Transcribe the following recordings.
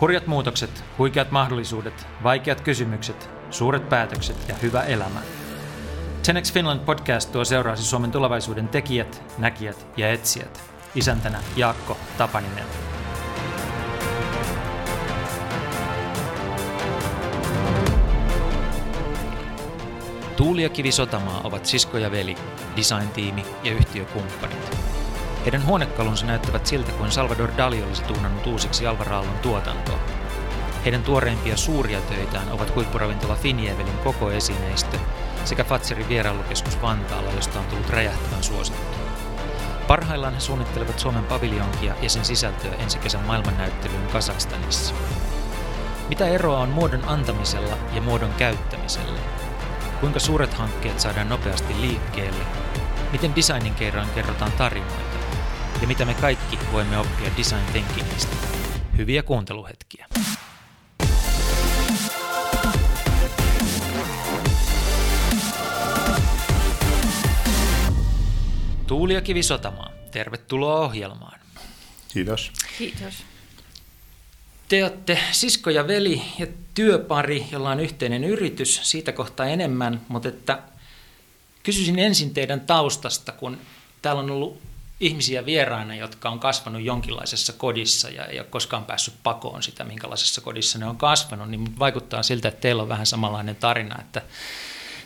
Hurjat muutokset, huikeat mahdollisuudet, vaikeat kysymykset, suuret päätökset ja hyvä elämä. Tenex Finland podcast tuo seuraasi Suomen tulevaisuuden tekijät, näkijät ja etsijät. Isäntänä Jaakko Tapaninen. Tuuli ja Kivi Sotamaa ovat sisko ja veli, design-tiimi ja yhtiökumppanit. Heidän huonekalunsa näyttävät siltä kuin Salvador Dali olisi tuunannut uusiksi Alvaraallon tuotantoa. Heidän tuoreimpia suuria töitään ovat huippuravintola Finievelin koko esineistö sekä Fatserin vierailukeskus Vantaalla, josta on tullut räjähtävän suosittu. Parhaillaan he suunnittelevat Suomen paviljonkia ja sen sisältöä ensi kesän maailmannäyttelyyn Kazakstanissa. Mitä eroa on muodon antamisella ja muodon käyttämisellä? Kuinka suuret hankkeet saadaan nopeasti liikkeelle? Miten designin kerran kerrotaan tarinoita? Ja mitä me kaikki voimme oppia design thinkingistä? Hyviä kuunteluhetkiä. Tuuli ja Kivi Sotamaa, tervetuloa ohjelmaan. Kiitos. Kiitos. Te olette sisko ja veli ja työpari, jolla on yhteinen yritys, siitä kohtaa enemmän, mutta että kysyisin ensin teidän taustasta, kun täällä on ollut ihmisiä vieraina, jotka on kasvanut jonkinlaisessa kodissa ja ei ole koskaan päässyt pakoon sitä, minkälaisessa kodissa ne on kasvanut, niin vaikuttaa siltä, että teillä on vähän samanlainen tarina, että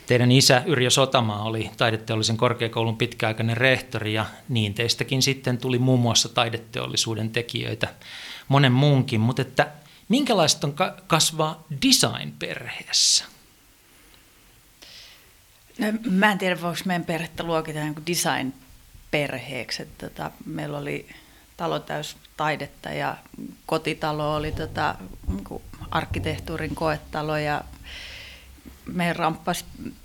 teidän isä Yrjö Sotamaa oli taideteollisen korkeakoulun pitkäaikainen rehtori ja niin teistäkin sitten tuli muun muassa taideteollisuuden tekijöitä monen muunkin, mutta että minkälaista on kasvaa design-perheessä? No, mä en tiedä, voiko meidän perhettä luokita niin design-perheeksi. Että, tota, meillä oli talo täys taidetta ja kotitalo oli tota, niin arkkitehtuurin koetalo ja me ramppas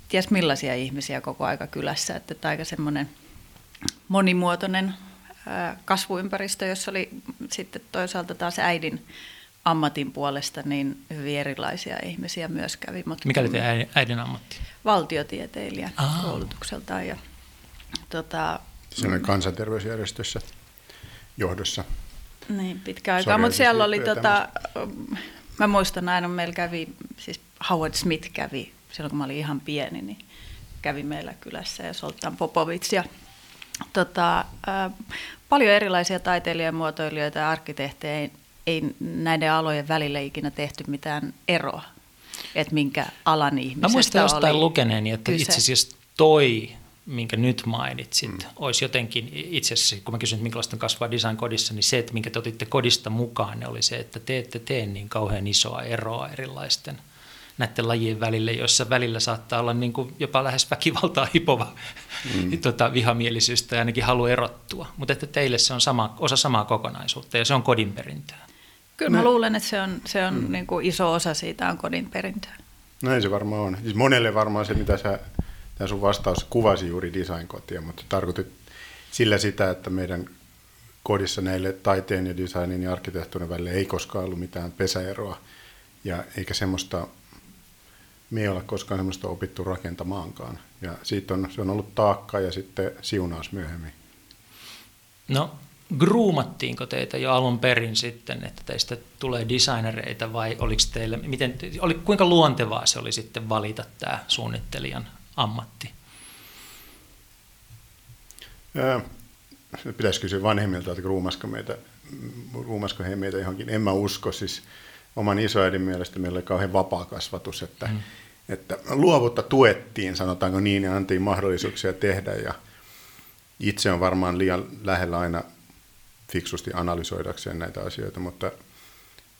ties millaisia ihmisiä koko aika kylässä. Että, että aika semmoinen monimuotoinen kasvuympäristö, jossa oli sitten toisaalta taas äidin ammatin puolesta niin hyvin erilaisia ihmisiä myös kävi. Mutta Mikä oli teidän äidin ammatti? Valtiotieteilijä Aha. koulutukseltaan. Ja, tota, Sellainen kansanterveysjärjestössä johdossa. Niin, pitkä aikaa, mutta siellä oli, tota, mä muistan aina, meillä kävi, siis Howard Smith kävi, silloin kun mä olin ihan pieni, niin kävi meillä kylässä ja Soltan Popovic ja tota, äh, paljon erilaisia taiteilijamuotoilijoita ja arkkitehtejä. Ei, ei näiden alojen välillä ikinä tehty mitään eroa, että minkä alan ihmisestä Mä muistan jostain lukeneeni, että kyse. itse asiassa toi, minkä nyt mainitsit, mm. olisi jotenkin itse asiassa, kun mä kysyin, että minkälaista on kasvaa design-kodissa, niin se, että minkä te otitte kodista mukaan, ne oli se, että te ette tee niin kauhean isoa eroa erilaisten – näiden lajien välille, joissa välillä saattaa olla niin kuin jopa lähes väkivaltaa hipova mm. tota, vihamielisyys tai ainakin halu erottua. Mutta että teille se on sama, osa samaa kokonaisuutta ja se on kodin perintöä. Kyllä mä, mä luulen, että se on, se on mm. niin kuin iso osa siitä on kodin perintöä. Näin se varmaan on. Siis monelle varmaan se, mitä sä, tämä sun vastaus kuvasi juuri designkotia, mutta tarkoitit sillä sitä, että meidän kodissa näille taiteen ja designin ja arkkitehtuurin välillä ei koskaan ollut mitään pesäeroa, ja eikä semmoista me ei ole koskaan semmoista opittu rakentamaankaan. Ja siitä on, se on ollut taakka ja sitten siunaus myöhemmin. No, gruumattiinko teitä jo alun perin sitten, että teistä tulee designereita vai oliko teille, miten, oli, kuinka luontevaa se oli sitten valita tämä suunnittelijan ammatti? Ää, pitäisi kysyä vanhemmilta, että gruumasko, meitä, gruumasko he meitä johonkin. En mä usko, siis oman isoäidin mielestä meillä oli kauhean vapaa kasvatus, että mm että luovuutta tuettiin, sanotaanko niin, ja antiin mahdollisuuksia tehdä, ja itse on varmaan liian lähellä aina fiksusti analysoidakseen näitä asioita, mutta,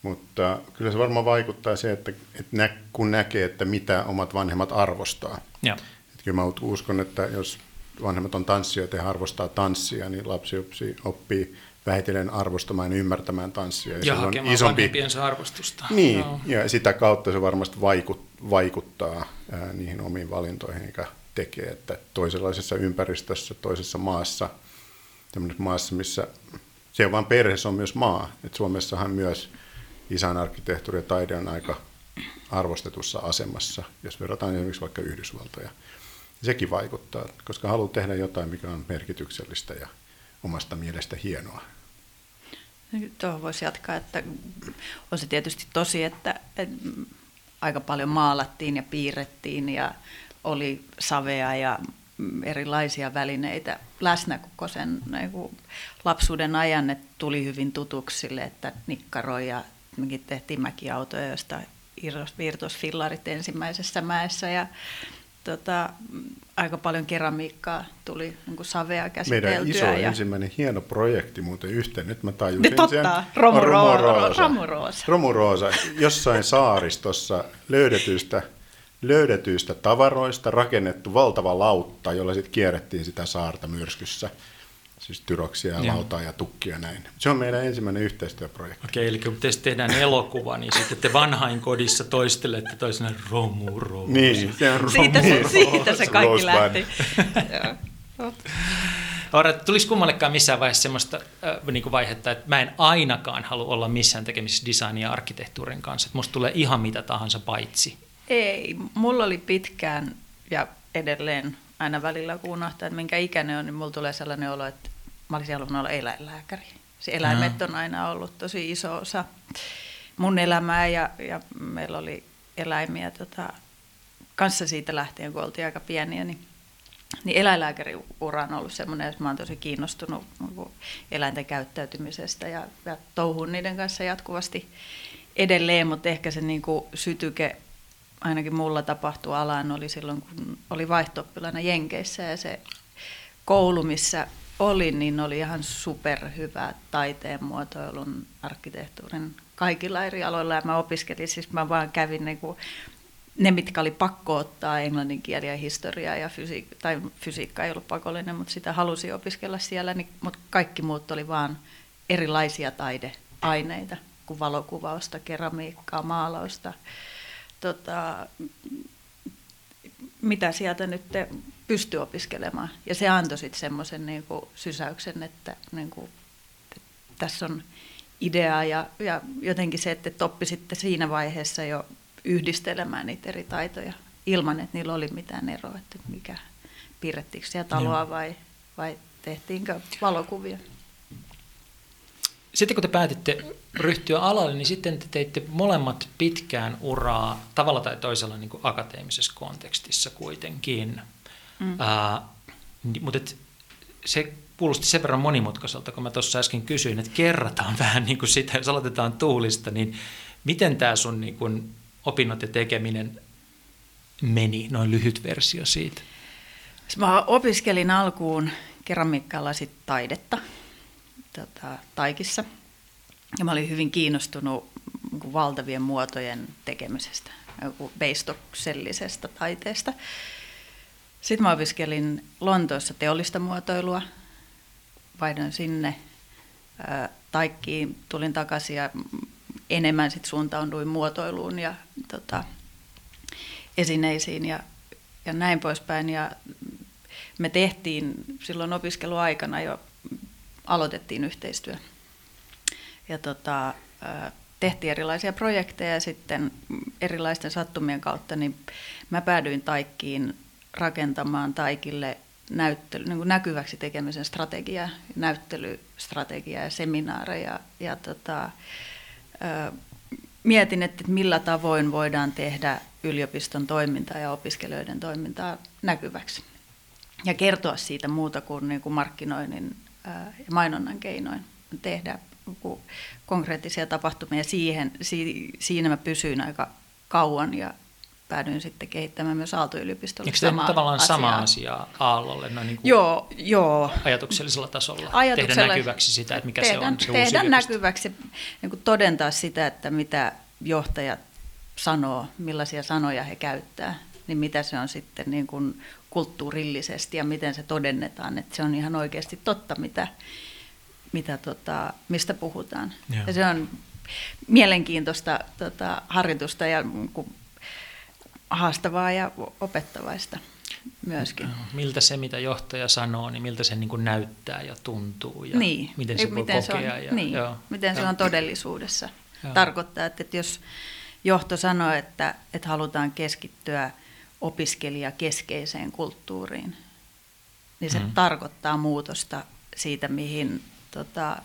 mutta kyllä se varmaan vaikuttaa se, että, että nä, kun näkee, että mitä omat vanhemmat arvostaa. Ja. Että kyllä mä uskon, että jos vanhemmat on tanssijoita ja arvostaa tanssia, niin lapsi oppii vähitellen arvostamaan ja ymmärtämään tanssia. Ja, ja hakemaan isompi... arvostusta. Niin, no. ja sitä kautta se varmasti vaikuttaa vaikuttaa ää, niihin omiin valintoihin, eikä tekee, että toisenlaisessa ympäristössä, toisessa maassa, tämmöisessä maassa, missä se on vain perhe, se on myös maa. Et Suomessahan myös isän arkkitehtuuri ja taide on aika arvostetussa asemassa, jos verrataan esimerkiksi vaikka Yhdysvaltoja. Sekin vaikuttaa, koska haluaa tehdä jotain, mikä on merkityksellistä ja omasta mielestä hienoa. Tuohon voisi jatkaa, että on se tietysti tosi, että, aika paljon maalattiin ja piirrettiin ja oli savea ja erilaisia välineitä läsnä koko sen niin kuin lapsuuden ajan, että tuli hyvin tutuksi sille, että nikkaroi ja tehtiin mäkiautoja, joista irtos fillarit ensimmäisessä mäessä ja tota, aika paljon keramiikkaa tuli niin kuin savea käsiteltyä. Meidän iso ja... ensimmäinen hieno projekti muuten yhteen. Nyt mä tajusin totta, sen. Romuroosa. Romuroosa. Romuroosa. Jossain saaristossa löydetyistä, löydetyistä tavaroista rakennettu valtava lautta, jolla sitten kierrettiin sitä saarta myrskyssä siis tyroksia ja lautaa ja tukkia näin. Se on meidän ensimmäinen yhteistyöprojekti. Okei, eli kun teistä tehdään elokuva, niin sitten te vanhain kodissa toistelette toisena Romu Romu. Niin, se on Romu siitä, se, siitä se kaikki Rose lähti. Ora, tulisiko kummallekaan missään vaiheessa semmoista äh, niin kuin vaihetta, että mä en ainakaan halua olla missään tekemisissä design ja arkkitehtuurin kanssa, että musta tulee ihan mitä tahansa paitsi. Ei, mulla oli pitkään ja edelleen aina välillä kun unohtaa, että minkä ikäinen on, niin mulla tulee sellainen olo, että mä olisin halunnut olla eläinlääkäri. Se eläimet on aina ollut tosi iso osa mun elämää ja, ja meillä oli eläimiä tota, kanssa siitä lähtien, kun oltiin aika pieniä, niin, niin eläinlääkäriura on ollut semmoinen, että mä oon tosi kiinnostunut eläinten käyttäytymisestä ja, ja touhun niiden kanssa jatkuvasti edelleen, mutta ehkä se niin kuin sytyke ainakin mulla tapahtui alaan oli silloin, kun oli vaihto Jenkeissä ja se koulu, missä olin, niin oli ihan superhyvä taiteen muotoilun, arkkitehtuurin kaikilla eri aloilla. Ja mä opiskelin, siis mä vaan kävin niin kuin, ne, mitkä oli pakko ottaa, englannin kieli ja historia ja fysiikka, tai fysiikka ei ollut pakollinen, mutta sitä halusi opiskella siellä, niin, mutta kaikki muut oli vaan erilaisia taideaineita, kuin valokuvausta, keramiikkaa, maalausta. Tota, mitä sieltä nyt te pystyi opiskelemaan. Ja se antoi sitten semmoisen niin sysäyksen, että niin kuin, tässä on idea ja, ja jotenkin se, että te oppisitte siinä vaiheessa jo yhdistelemään niitä eri taitoja ilman, että niillä oli mitään eroa, että mikä piirrettiinkö siellä taloa vai, vai tehtiinkö valokuvia. Sitten kun te päätitte ryhtyä alalle, niin sitten te teitte molemmat pitkään uraa tavalla tai toisella niin kuin akateemisessa kontekstissa kuitenkin. Mm. Uh, mutta et se kuulosti sen verran monimutkaiselta, kun mä tuossa äsken kysyin, että kerrataan vähän niin kuin sitä, jos aloitetaan tuulista, niin miten tämä sun niin kuin opinnot ja tekeminen meni, noin lyhyt versio siitä? Mä opiskelin alkuun keramiikkalasit taidetta tota, taikissa. Ja mä olin hyvin kiinnostunut niin valtavien muotojen tekemisestä, veistoksellisesta taiteesta. Sitten mä opiskelin Lontoossa teollista muotoilua, vaihdoin sinne taikkiin, tulin takaisin ja enemmän sit suuntauduin muotoiluun ja tota, esineisiin ja, ja näin poispäin. Ja me tehtiin silloin opiskeluaikana jo, aloitettiin yhteistyö. Ja tota, tehtiin erilaisia projekteja ja sitten erilaisten sattumien kautta niin mä päädyin taikkiin rakentamaan taikille näyttely, niin kuin näkyväksi tekemisen strategiaa, näyttelystrategiaa ja seminaareja. Ja tota, ö, mietin, että millä tavoin voidaan tehdä yliopiston toimintaa ja opiskelijoiden toimintaa näkyväksi. Ja kertoa siitä muuta kuin, niin kuin markkinoinnin ja mainonnan keinoin. Tehdä konkreettisia tapahtumia siihen, siinä mä pysyin aika kauan ja päädyin sitten kehittämään myös Aalto-yliopistolle Eikö sama tavallaan asiaa. sama asia Aallolle no niin kuin joo, joo. ajatuksellisella tasolla? Ajatuksella, tehdä näkyväksi sitä, että mikä tehdä, se on se Tehdä uusi näkyväksi, niin kuin todentaa sitä, että mitä johtajat sanoo, millaisia sanoja he käyttää, niin mitä se on sitten niin kuin kulttuurillisesti ja miten se todennetaan, että se on ihan oikeasti totta, mitä, mitä tota, mistä puhutaan. Joo. Ja se on mielenkiintoista tota, harjoitusta ja haastavaa ja opettavaista myöskin. Miltä se, mitä johtaja sanoo, niin miltä se niin kuin näyttää ja tuntuu ja niin. miten se miten voi kokea. Se on, ja, niin. joo. Miten se on todellisuudessa. Joo. Tarkoittaa, että jos johto sanoo, että, että halutaan keskittyä opiskelijakeskeiseen kulttuuriin, niin se mm. tarkoittaa muutosta siitä, mihin tota,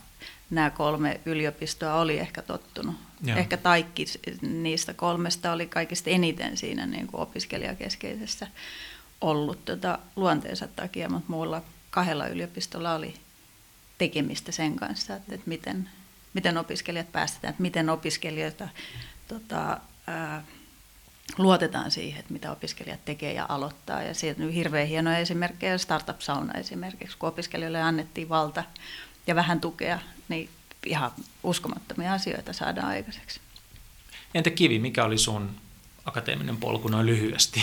nämä kolme yliopistoa oli ehkä tottunut. Joo. Ehkä kaikki niistä kolmesta oli kaikista eniten siinä niin kuin opiskelijakeskeisessä ollut tota, luonteensa takia, mutta muilla kahdella yliopistolla oli tekemistä sen kanssa, että, että miten, miten opiskelijat päästetään, että miten opiskelijoita tota, ää, luotetaan siihen, että mitä opiskelijat tekee ja aloittaa. Ja siitä on hirveän hienoja esimerkkejä, Startup-sauna esimerkiksi, kun opiskelijoille annettiin valta ja vähän tukea, niin ihan uskomattomia asioita saadaan aikaiseksi. Entä Kivi, mikä oli sun akateeminen polku noin lyhyesti?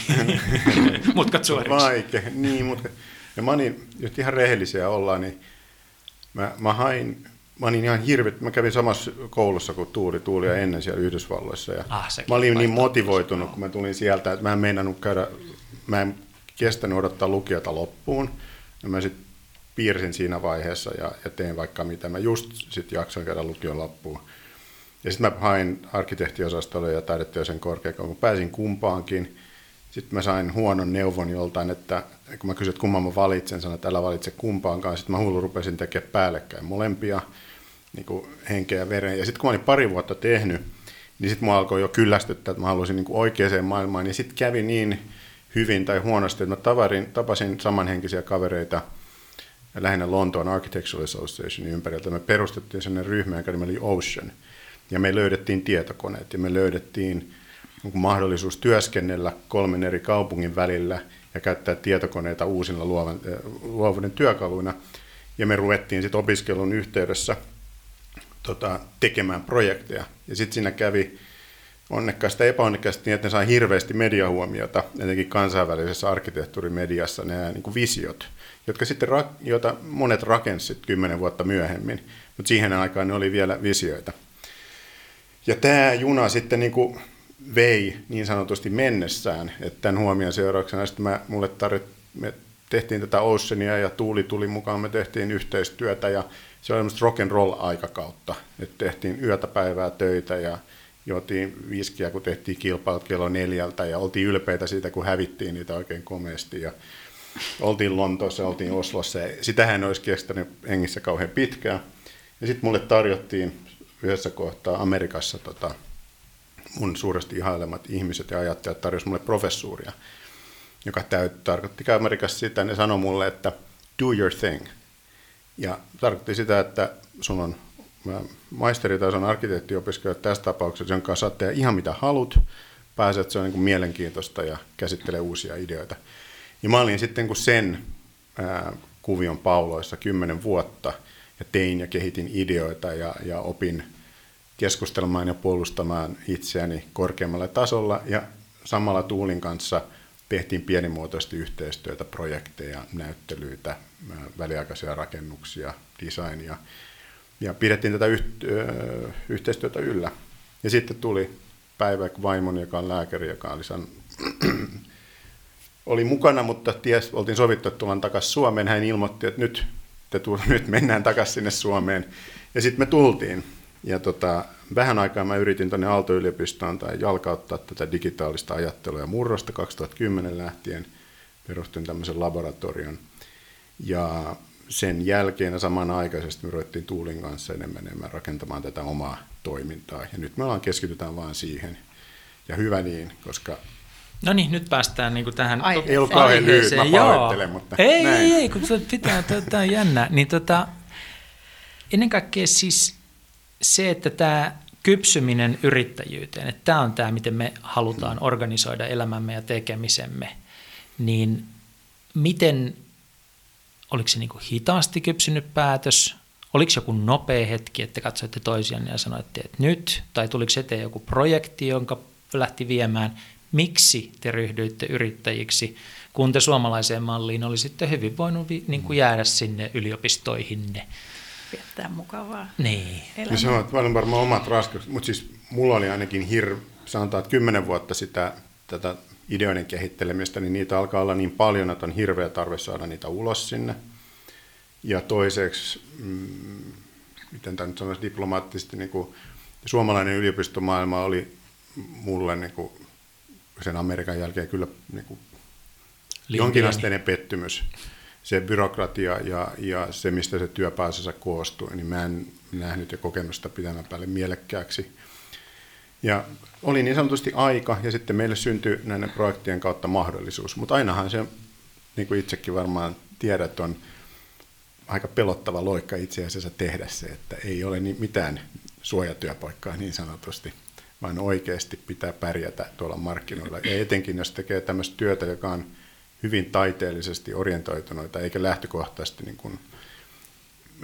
Mutkat suoriksi. Vaikea, niin, mutta ja mä olin, jos ihan rehellisiä ollaan, niin mä, mä hain mä olin ihan hirvet, mä kävin samassa koulussa kuin Tuuli, Tuuli ja ennen siellä Yhdysvalloissa. Ja ah, mä olin niin motivoitunut, kun mä tulin sieltä, että mä en meinannut käydä, mä en kestänyt odottaa lukiota loppuun. Ja mä sitten piirsin siinä vaiheessa ja, ja tein vaikka mitä. Mä just sitten jaksoin käydä lukion loppuun. Ja sitten mä hain arkkitehtiosastolle ja taideteollisen korkeakoulun. Pääsin kumpaankin. Sitten mä sain huonon neuvon joltain, että kun mä kysyin, että kumman mä valitsen, sanoin, että älä valitse kumpaankaan. Sitten mä hullu rupesin tekemään päällekkäin molempia niin kuin henkeä ja veren. Ja sitten kun mä olin pari vuotta tehnyt, niin sitten mua alkoi jo kyllästyttää, että mä haluaisin niin kuin oikeaan maailmaan. Niin sitten kävi niin hyvin tai huonosti, että mä tavarin, tapasin samanhenkisiä kavereita lähinnä Lontoon Architectural Associationin ympäriltä. Me perustettiin sellainen ryhmä, joka oli Ocean. Ja me löydettiin tietokoneet ja me löydettiin niin mahdollisuus työskennellä kolmen eri kaupungin välillä ja käyttää tietokoneita uusilla luovan, luovuuden työkaluina. Ja me ruvettiin sitten opiskelun yhteydessä tota, tekemään projekteja. Ja sitten siinä kävi onnekkaasti ja epäonnekkaasti niin, että ne sai hirveästi mediahuomiota, etenkin kansainvälisessä arkkitehtuurimediassa, nämä niin kuin visiot, jotka sitten, joita monet rakensivat kymmenen vuotta myöhemmin, mutta siihen aikaan ne oli vielä visioita. Ja tämä juna sitten niin kuin vei niin sanotusti mennessään, että tämän huomion seurauksena sitten mä, mulle tarvit, me tehtiin tätä Oceania ja Tuuli tuli mukaan, me tehtiin yhteistyötä ja se oli semmoista rock and roll aikakautta, että tehtiin yötä päivää töitä ja juotiin viskiä, kun tehtiin kilpailut kello neljältä ja oltiin ylpeitä siitä, kun hävittiin niitä oikein komeasti ja oltiin Lontoossa, oltiin Oslossa ja sitähän olisi kestänyt hengissä kauhean pitkään. Ja sitten mulle tarjottiin yhdessä kohtaa Amerikassa tota, mun suuresti ihailemat ihmiset ja ajattelijat tarjosi mulle professuuria, joka täyt, tarkoitti Amerikassa sitä, ne sanoi mulle, että do your thing. Ja tarkoitti sitä, että sun on maisteritason arkkitehtiopiskelijat tässä tapauksessa, jonka saat tehdä ihan mitä halut, pääset, se on niin kuin mielenkiintoista ja käsittelee uusia ideoita. Ja mä olin sitten kun sen ää, kuvion pauloissa kymmenen vuotta ja tein ja kehitin ideoita ja, ja opin keskustelemaan ja puolustamaan itseäni korkeammalla tasolla ja samalla Tuulin kanssa tehtiin pienimuotoisesti yhteistyötä, projekteja, näyttelyitä, väliaikaisia rakennuksia, designia ja pidettiin tätä yhteistyötä yllä. Ja sitten tuli Päivä Vaimon, joka on lääkäri, joka oli, san... oli mukana, mutta ties, oltiin sovittu, että tullaan takaisin Suomeen. Hän ilmoitti, että nyt, te tull, nyt mennään takaisin sinne Suomeen. Ja sitten me tultiin. Ja tota, vähän aikaa mä yritin tuonne Aalto-yliopistoon tai jalkauttaa tätä digitaalista ajattelua ja murrosta 2010 lähtien. Perustin tämmöisen laboratorion. Ja sen jälkeen ja samanaikaisesti me ruvettiin Tuulin kanssa enemmän enemmän rakentamaan tätä omaa toimintaa. Ja nyt me ollaan keskitytään vaan siihen. Ja hyvä niin, koska No niin, nyt päästään niin kuin tähän Ai, Ei ollut kauhean lyhyt, mä pahoittelen, mutta Ei, näin. ei, ei, kun pitää, tämä on jännä. Niin tota, ennen kaikkea siis se, että tämä kypsyminen yrittäjyyteen, että tämä on tämä, miten me halutaan organisoida elämämme ja tekemisemme, niin miten, oliko se niin kuin hitaasti kypsynyt päätös, oliko joku nopea hetki, että katsoitte toisianne ja sanoitte, että nyt, tai tuliko eteen joku projekti, jonka lähti viemään, miksi te ryhdyitte yrittäjiksi, kun te suomalaiseen malliin olisitte hyvin voinut niin kuin jäädä sinne yliopistoihinne viettää mukavaa niin. elämää. Ja se on varmaan omat raskaukset, mutta siis mulla oli ainakin hir, sanotaan, että kymmenen vuotta sitä tätä ideoiden kehittelemistä, niin niitä alkaa olla niin paljon, että on hirveä tarve saada niitä ulos sinne. Ja toiseksi, mm, miten tämä nyt sanoisi diplomaattisesti, niin kuin, suomalainen yliopistomaailma oli mulle niin kuin, sen Amerikan jälkeen kyllä niin kuin, jonkinasteinen pettymys se byrokratia ja, ja se, mistä se työ pääsensä koostuu, niin mä en nähnyt ja kokenut sitä pidemmän päälle mielekkääksi. Ja oli niin sanotusti aika, ja sitten meille syntyi näiden projektien kautta mahdollisuus. Mutta ainahan se, niin kuin itsekin varmaan tiedät, on aika pelottava loikka itse asiassa tehdä se, että ei ole niin mitään suojatyöpaikkaa niin sanotusti, vaan oikeasti pitää pärjätä tuolla markkinoilla. Ja etenkin, jos tekee tämmöistä työtä, joka on hyvin taiteellisesti orientoituneita, eikä lähtökohtaisesti niin kuin,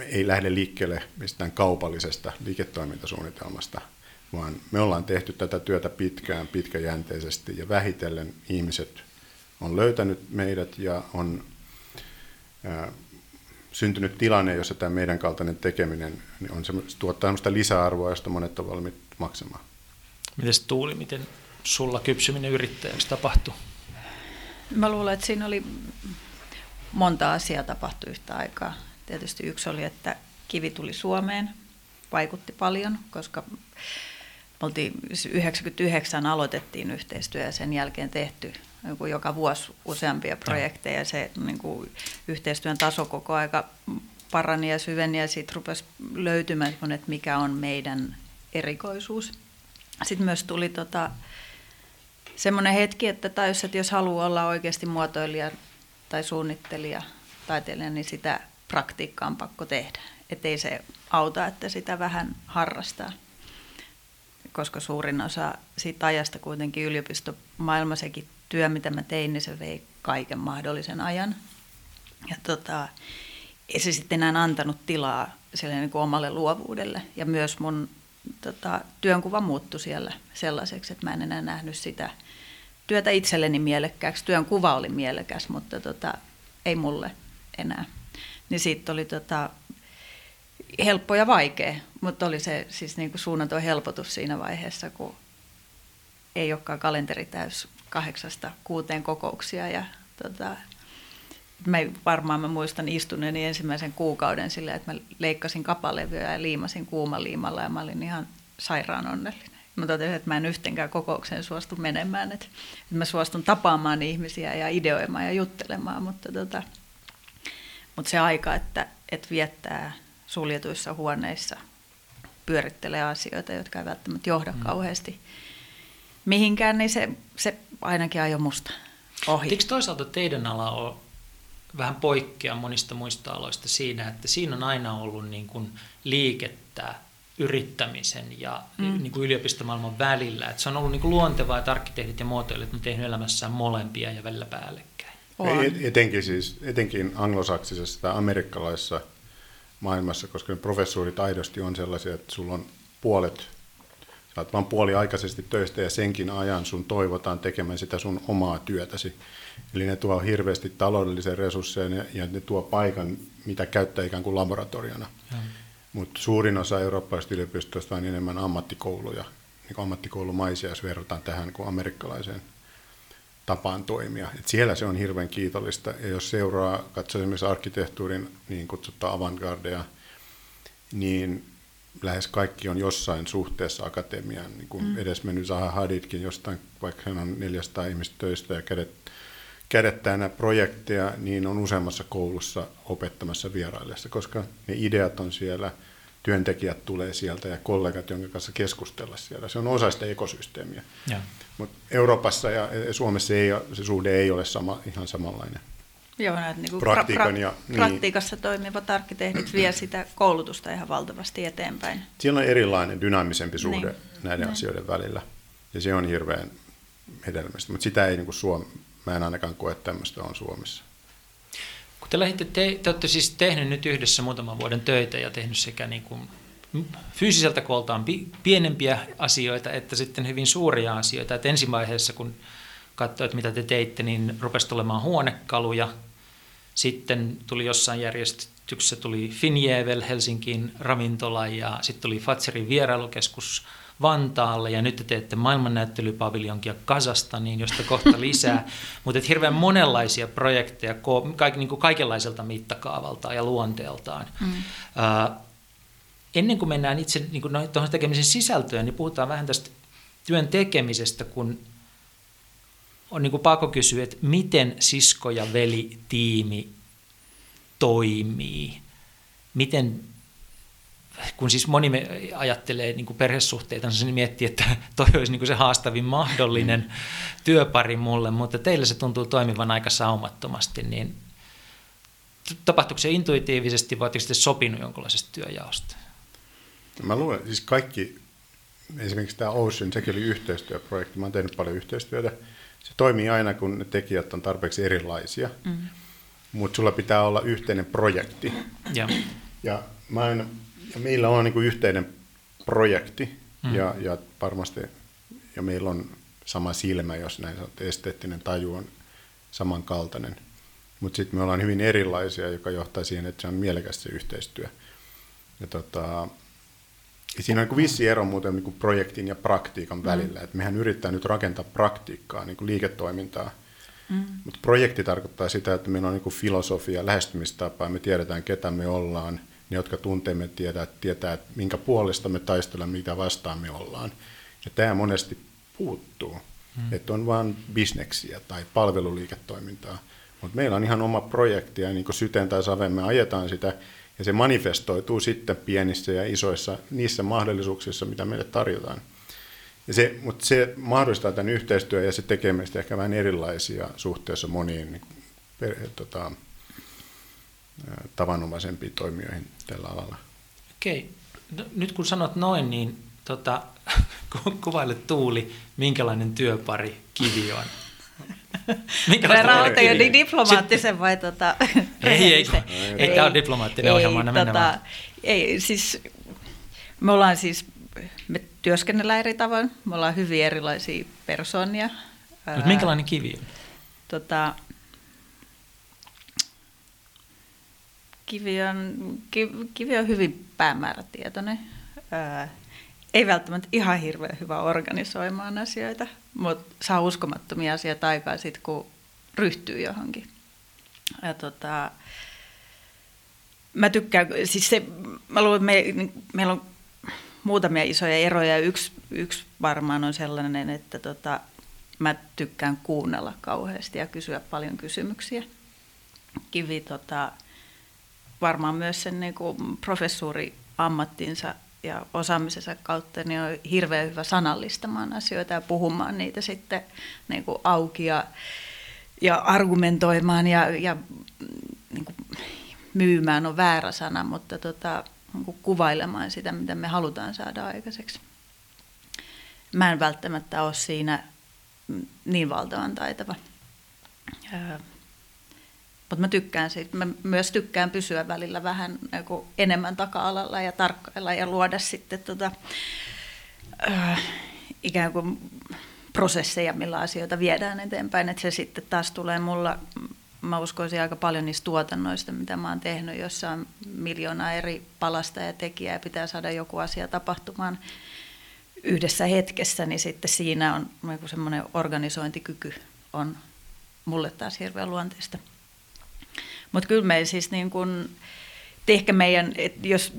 ei lähde liikkeelle mistään kaupallisesta liiketoimintasuunnitelmasta, vaan me ollaan tehty tätä työtä pitkään, pitkäjänteisesti ja vähitellen ihmiset on löytänyt meidät ja on ää, syntynyt tilanne, jossa tämä meidän kaltainen tekeminen niin on se, tuottaa sellaista lisäarvoa, josta monet on valmiit maksamaan. Miten Tuuli, miten sulla kypsyminen yrittäjäksi tapahtui? Mä luulen, että siinä oli monta asiaa tapahtui yhtä aikaa. Tietysti yksi oli, että kivi tuli Suomeen, vaikutti paljon, koska me oltiin 99 aloitettiin yhteistyö ja sen jälkeen tehty niin kuin joka vuosi useampia projekteja ja se niin kuin, yhteistyön taso koko aika parani ja syveni ja siitä rupesi löytymään, että mikä on meidän erikoisuus. Sitten myös tuli tota, semmoinen hetki, että tajus, että jos haluaa olla oikeasti muotoilija tai suunnittelija, taiteilija, niin sitä praktiikkaa on pakko tehdä. Että ei se auta, että sitä vähän harrastaa. Koska suurin osa siitä ajasta kuitenkin yliopistomaailma sekin työ, mitä mä tein, niin se vei kaiken mahdollisen ajan. Ja tota, ei se sitten enää antanut tilaa sille niin kuin omalle luovuudelle. Ja myös mun tota, työnkuva muuttui siellä sellaiseksi, että mä en enää nähnyt sitä työtä itselleni mielekkääksi. Työn kuva oli mielekäs, mutta tota, ei mulle enää. Niin siitä oli tota, helppo ja vaikea, mutta oli se siis niin kuin suunnaton helpotus siinä vaiheessa, kun ei olekaan kalenteri täys kahdeksasta kuuteen kokouksia ja tota, mä varmaan mä muistan istuneeni ensimmäisen kuukauden sillä, että mä leikkasin kapalevyä ja liimasin kuumaliimalla ja mä olin ihan sairaan onnellinen. Mä totesin, että mä en yhtenkään kokoukseen suostu menemään, että, että mä suostun tapaamaan ihmisiä ja ideoimaan ja juttelemaan, mutta, tota, mutta se aika, että, että viettää suljetuissa huoneissa, pyörittelee asioita, jotka ei välttämättä johda mm. kauheasti mihinkään, niin se, se ainakin ajo musta ohi. Eikö toisaalta teidän ala ole vähän poikkea monista muista aloista siinä, että siinä on aina ollut niin kuin liikettä yrittämisen ja mm. niin kuin yliopistomaailman välillä. Että se on ollut niin kuin luontevaa, että arkkitehdit ja muotoilijat on tehnyt elämässään molempia ja välillä päällekkäin. Et, etenkin, siis, etenkin anglosaksisessa tai amerikkalaisessa maailmassa, koska ne professuurit aidosti on sellaisia, että sulla on puolet Sä oot vaan puoliaikaisesti töistä ja senkin ajan sun toivotaan tekemään sitä sun omaa työtäsi. Eli ne tuo hirveästi taloudellisia resursseja ja ne tuo paikan, mitä käyttää ikään kuin laboratoriona. Mutta suurin osa eurooppalaisista yliopistoista on enemmän ammattikouluja, niin ammattikoulumaisia, jos verrataan tähän kuin amerikkalaiseen tapaan toimia. Et siellä se on hirveän kiitollista. Ja jos seuraa, katsoo esimerkiksi arkkitehtuurin niin kutsuttaa avantgardeja, niin lähes kaikki on jossain suhteessa akatemiaan. Niin kuin mm. edesmennyt Zaha Hadidkin jostain, vaikka hän on 400 ihmistä töistä ja kädet, kädet täynnä projekteja, niin on useammassa koulussa opettamassa vieraillessa, koska ne ideat on siellä, työntekijät tulee sieltä ja kollegat, jonka kanssa keskustella siellä. Se on osa sitä ekosysteemiä. Mutta Euroopassa ja Suomessa ei, se suhde ei ole sama, ihan samanlainen. Joo, näet, niin Praktiikan pra- ja, niin. praktiikassa toimivat arkkitehdit vie sitä koulutusta ihan valtavasti eteenpäin. Siellä on erilainen, dynaamisempi suhde niin. näiden niin. asioiden välillä. Ja se on hirveän hedelmällistä, mutta sitä ei niin kuin Suom- mä en ainakaan koe, että tämmöistä on Suomessa. Kun te, lähditte, te, te olette siis tehnyt nyt yhdessä muutaman vuoden töitä ja tehnyt sekä niin kuin fyysiseltä kooltaan pienempiä asioita että sitten hyvin suuria asioita. Että ensimmäisessä, kun katsoit, mitä te teitte, niin rupesi tulemaan huonekaluja. Sitten tuli jossain järjestyksessä tuli Finjevel Helsinkiin ravintola ja sitten tuli Fatserin vierailukeskus Vantaalle ja nyt te teette maailmannäyttelypaviljonkia Kazastaniin, josta kohta lisää. Mutta hirveän monenlaisia projekteja kaik, niin kuin kaikenlaiselta mittakaavalta ja luonteeltaan. Mm. Uh, ennen kuin mennään itse niin kuin tuohon tekemisen sisältöön, niin puhutaan vähän tästä työn tekemisestä, kun on niin kuin pakko kysyä, että miten sisko- ja veli-tiimi toimii? Miten, kun siis moni me ajattelee niin kuin perhesuhteita, niin se miettii, että toi olisi niin kuin se haastavin mahdollinen työpari mulle, mutta teille se tuntuu toimivan aika saumattomasti, niin tapahtuuko se intuitiivisesti vai oletteko te sopinut jonkinlaisesta työjaosta? Mä luulen, siis kaikki, esimerkiksi tämä Ocean, sekin oli yhteistyöprojekti, mä oon tehnyt paljon yhteistyötä. Se toimii aina, kun ne tekijät on tarpeeksi erilaisia, mm. mutta sulla pitää olla yhteinen projekti. Ja, ja, mä en, ja meillä on niin kuin yhteinen projekti, mm. ja, ja varmasti, ja meillä on sama silmä, jos näin sanot, esteettinen taju on samankaltainen. Mutta sitten me ollaan hyvin erilaisia, joka johtaa siihen, että se on mielekäs se yhteistyö. Ja tota, siinä on niin vissi ero muuten niin kuin projektin ja praktiikan mm. välillä. Et mehän yrittää nyt rakentaa praktiikkaa, niin kuin liiketoimintaa. Mm. Mutta projekti tarkoittaa sitä, että meillä on niin kuin filosofia, lähestymistapa, ja me tiedetään, ketä me ollaan. Ne, jotka tunteemme, tietää, tietää, että minkä puolesta me taistellaan, mitä vastaan me ollaan. Ja tämä monesti puuttuu. Mm. Että on vain bisneksiä tai palveluliiketoimintaa. Mutta meillä on ihan oma projekti, ja niin kuin syteen tai saveen me ajetaan sitä, ja se manifestoituu sitten pienissä ja isoissa niissä mahdollisuuksissa, mitä meille tarjotaan. Ja se, mutta se mahdollistaa tämän yhteistyön ja se tekee meistä ehkä vähän erilaisia suhteessa moniin niin per, tota, tavanomaisempiin toimijoihin tällä alalla. Okei. No, nyt kun sanot noin, niin tota, kuvaile Tuuli, minkälainen työpari Kivi on? Minkälaista Vera jo niin diplomaattisen vai tota... ei, ei, ei, ei. tämä on diplomaattinen ei, ohjelma, anna tota, Ei, siis me ollaan siis, me työskennellään eri tavoin, me ollaan hyvin erilaisia persoonia. Mutta minkälainen kivi on? Tota, kivi on, kivi, kivi on hyvin päämäärätietoinen. Ää, ei välttämättä ihan hirveän hyvä organisoimaan asioita, mutta saa uskomattomia asioita aikaa sitten, kun ryhtyy johonkin. Ja tota, mä tykkään, siis se, mä luulen, me, meillä on muutamia isoja eroja. Yksi, yksi varmaan on sellainen, että tota, mä tykkään kuunnella kauheasti ja kysyä paljon kysymyksiä. Kivi tota, varmaan myös sen niin kuin professuuri ammattinsa ja osaamisensa kautta niin on hirveän hyvä sanallistamaan asioita ja puhumaan niitä sitten niin kuin auki ja, ja argumentoimaan ja, ja niin kuin myymään on väärä sana, mutta tota, niin kuin kuvailemaan sitä, mitä me halutaan saada aikaiseksi. Mä en välttämättä ole siinä niin valtavan taitava. Mutta mä tykkään siitä. Mä myös tykkään pysyä välillä vähän niin enemmän taka-alalla ja tarkkailla ja luoda sitten tota, äh, ikään kuin prosesseja, millä asioita viedään eteenpäin. Että se sitten taas tulee mulla, mä uskoisin aika paljon niistä tuotannoista, mitä mä oon tehnyt, jossa on miljoona eri palasta ja tekijää ja pitää saada joku asia tapahtumaan yhdessä hetkessä, niin sitten siinä on semmoinen organisointikyky on mulle taas hirveän luonteista. Mutta kyllä me siis niin kun, ehkä meidän, et jos